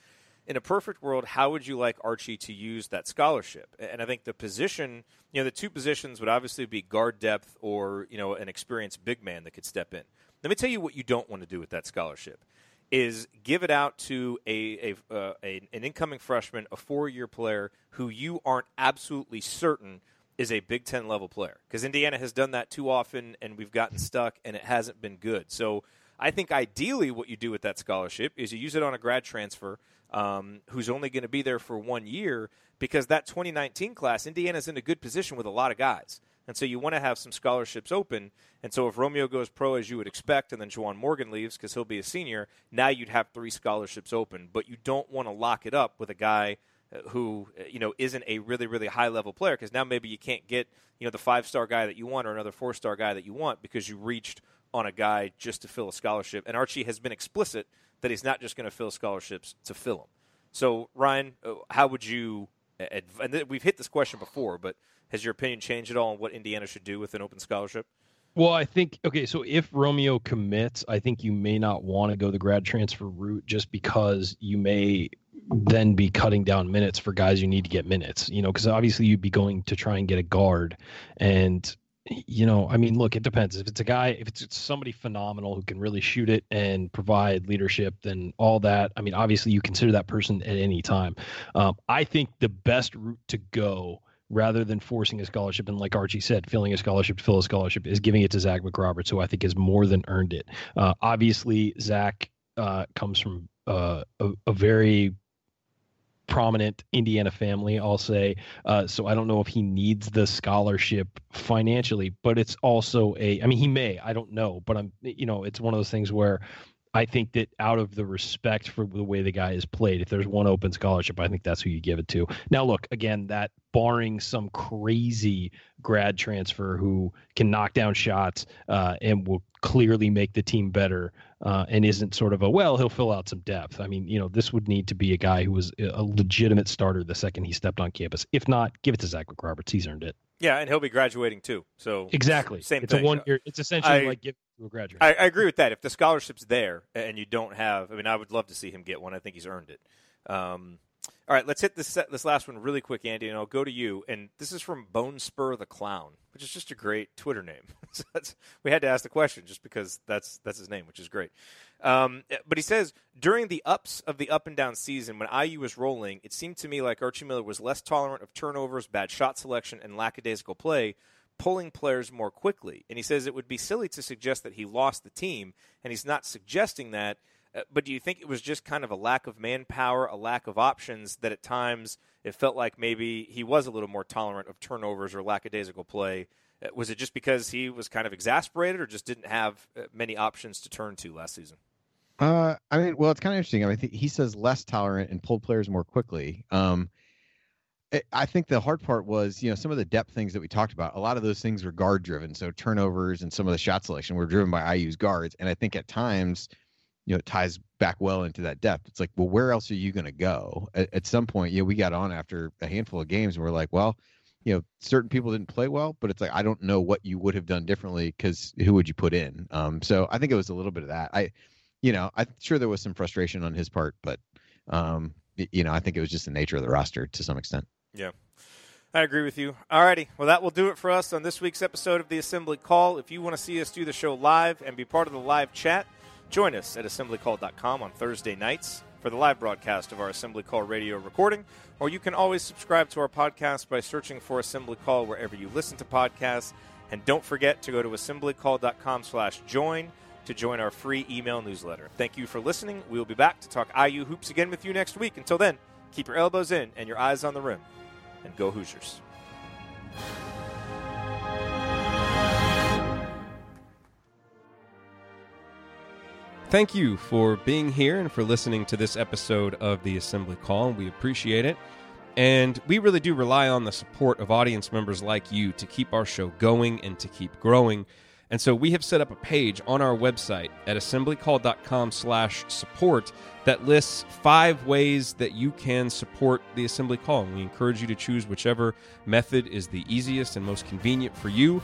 Speaker 3: In a perfect world, how would you like Archie to use that scholarship? And I think the position, you know, the two positions would obviously be guard depth or, you know, an experienced big man that could step in. Let me tell you what you don't want to do with that scholarship is give it out to a, a, uh, a an incoming freshman, a four year player who you aren't absolutely certain – is a Big Ten level player because Indiana has done that too often and we've gotten stuck and it hasn't been good. So I think ideally what you do with that scholarship is you use it on a grad transfer um, who's only going to be there for one year because that 2019 class, Indiana's in a good position with a lot of guys. And so you want to have some scholarships open. And so if Romeo goes pro as you would expect, and then Juwan Morgan leaves because he'll be a senior, now you'd have three scholarships open. But you don't want to lock it up with a guy – who you know isn't a really really high level player because now maybe you can't get you know the five star guy that you want or another four star guy that you want because you reached on a guy just to fill a scholarship and Archie has been explicit that he's not just going to fill scholarships to fill them. So Ryan, uh, how would you? And we've hit this question before, but has your opinion changed at all on what Indiana should do with an open scholarship?
Speaker 4: Well, I think okay. So if Romeo commits, I think you may not want to go the grad transfer route just because you may then be cutting down minutes for guys you need to get minutes. You know, because obviously you'd be going to try and get a guard, and you know, I mean, look, it depends. If it's a guy, if it's somebody phenomenal who can really shoot it and provide leadership, then all that. I mean, obviously you consider that person at any time. Um, I think the best route to go rather than forcing a scholarship and like Archie said, filling a scholarship to fill a scholarship is giving it to Zach McRoberts, who I think has more than earned it. Uh, obviously, Zach uh, comes from uh, a, a, very prominent Indiana family, I'll say. Uh, so I don't know if he needs the scholarship financially, but it's also a, I mean, he may, I don't know, but I'm, you know, it's one of those things where I think that out of the respect for the way the guy is played, if there's one open scholarship, I think that's who you give it to. Now, look, again, that barring some crazy grad transfer who can knock down shots uh, and will clearly make the team better uh, and isn't sort of a, well, he'll fill out some depth. I mean, you know, this would need to be a guy who was a legitimate starter the second he stepped on campus. If not, give it to Zach Roberts. He's earned it.
Speaker 3: Yeah, and he'll be graduating too. So
Speaker 4: exactly,
Speaker 3: same
Speaker 4: it's
Speaker 3: thing.
Speaker 4: a one year. It's essentially I, like give to a graduate.
Speaker 3: I, I, agree with that. If the scholarship's there and you don't have, I mean, I would love to see him get one. I think he's earned it. Um, all right, let's hit this this last one really quick, Andy, and I'll go to you. And this is from Bone Spur the Clown, which is just a great Twitter name. so we had to ask the question just because that's that's his name, which is great. Um, but he says during the ups of the up and down season, when IU was rolling, it seemed to me like Archie Miller was less tolerant of turnovers, bad shot selection, and lackadaisical play, pulling players more quickly. And he says it would be silly to suggest that he lost the team, and he's not suggesting that. Uh, but do you think it was just kind of a lack of manpower, a lack of options that at times it felt like maybe he was a little more tolerant of turnovers or lackadaisical play? Uh, was it just because he was kind of exasperated or just didn't have uh, many options to turn to last season?
Speaker 6: Uh, I mean, well, it's kind of interesting. I mean, he says less tolerant and pulled players more quickly. Um, I think the hard part was, you know, some of the depth things that we talked about. A lot of those things were guard driven. So turnovers and some of the shot selection were driven by IU's guards. And I think at times, you know, it ties back well into that depth. It's like, well, where else are you going to go? At, at, some point, you know, we got on after a handful of games and we're like, well, you know, certain people didn't play well, but it's like, I don't know what you would have done differently because who would you put in? Um, so I think it was a little bit of that. I, you know, I'm sure there was some frustration on his part, but, um, you know, I think it was just the nature of the roster to some extent.
Speaker 3: Yeah. I agree with you. Alrighty, well that will do it for us on this week's episode of the Assembly Call. If you want to see us do the show live and be part of the live chat, join us at assemblycall.com on Thursday nights for the live broadcast of our Assembly Call radio recording, or you can always subscribe to our podcast by searching for Assembly Call wherever you listen to podcasts. And don't forget to go to assemblycall.com slash join to join our free email newsletter. Thank you for listening. We will be back to talk IU hoops again with you next week. Until then, keep your elbows in and your eyes on the rim and go Hoosiers.
Speaker 5: Thank you for being here and for listening to this episode of the Assembly Call. We appreciate it. And we really do rely on the support of audience members like you to keep our show going and to keep growing. And so we have set up a page on our website at assemblycall.com slash support that lists five ways that you can support the assembly call. And we encourage you to choose whichever method is the easiest and most convenient for you.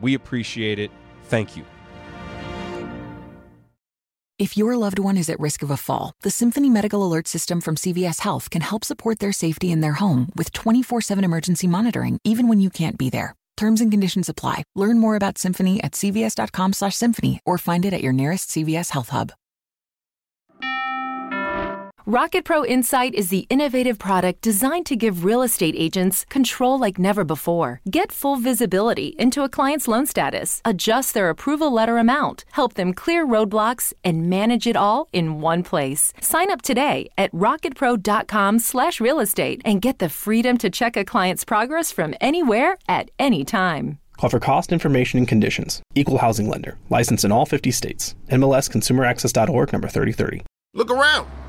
Speaker 5: we appreciate it. Thank you.
Speaker 1: If your loved one is at risk of a fall, the Symphony Medical Alert System from CVS Health can help support their safety in their home with 24 7 emergency monitoring, even when you can't be there. Terms and conditions apply. Learn more about Symphony at cvs.com slash symphony or find it at your nearest CVS Health Hub.
Speaker 10: Rocket Pro Insight is the innovative product designed to give real estate agents control like never before. Get full visibility into a client's loan status, adjust their approval letter amount, help them clear roadblocks, and manage it all in one place. Sign up today at rocketpro.com slash real estate and get the freedom to check a client's progress from anywhere at any time.
Speaker 11: Call for cost information and conditions. Equal housing lender. Licensed in all 50 states. MLS ConsumerAccess.org number 3030.
Speaker 12: Look around.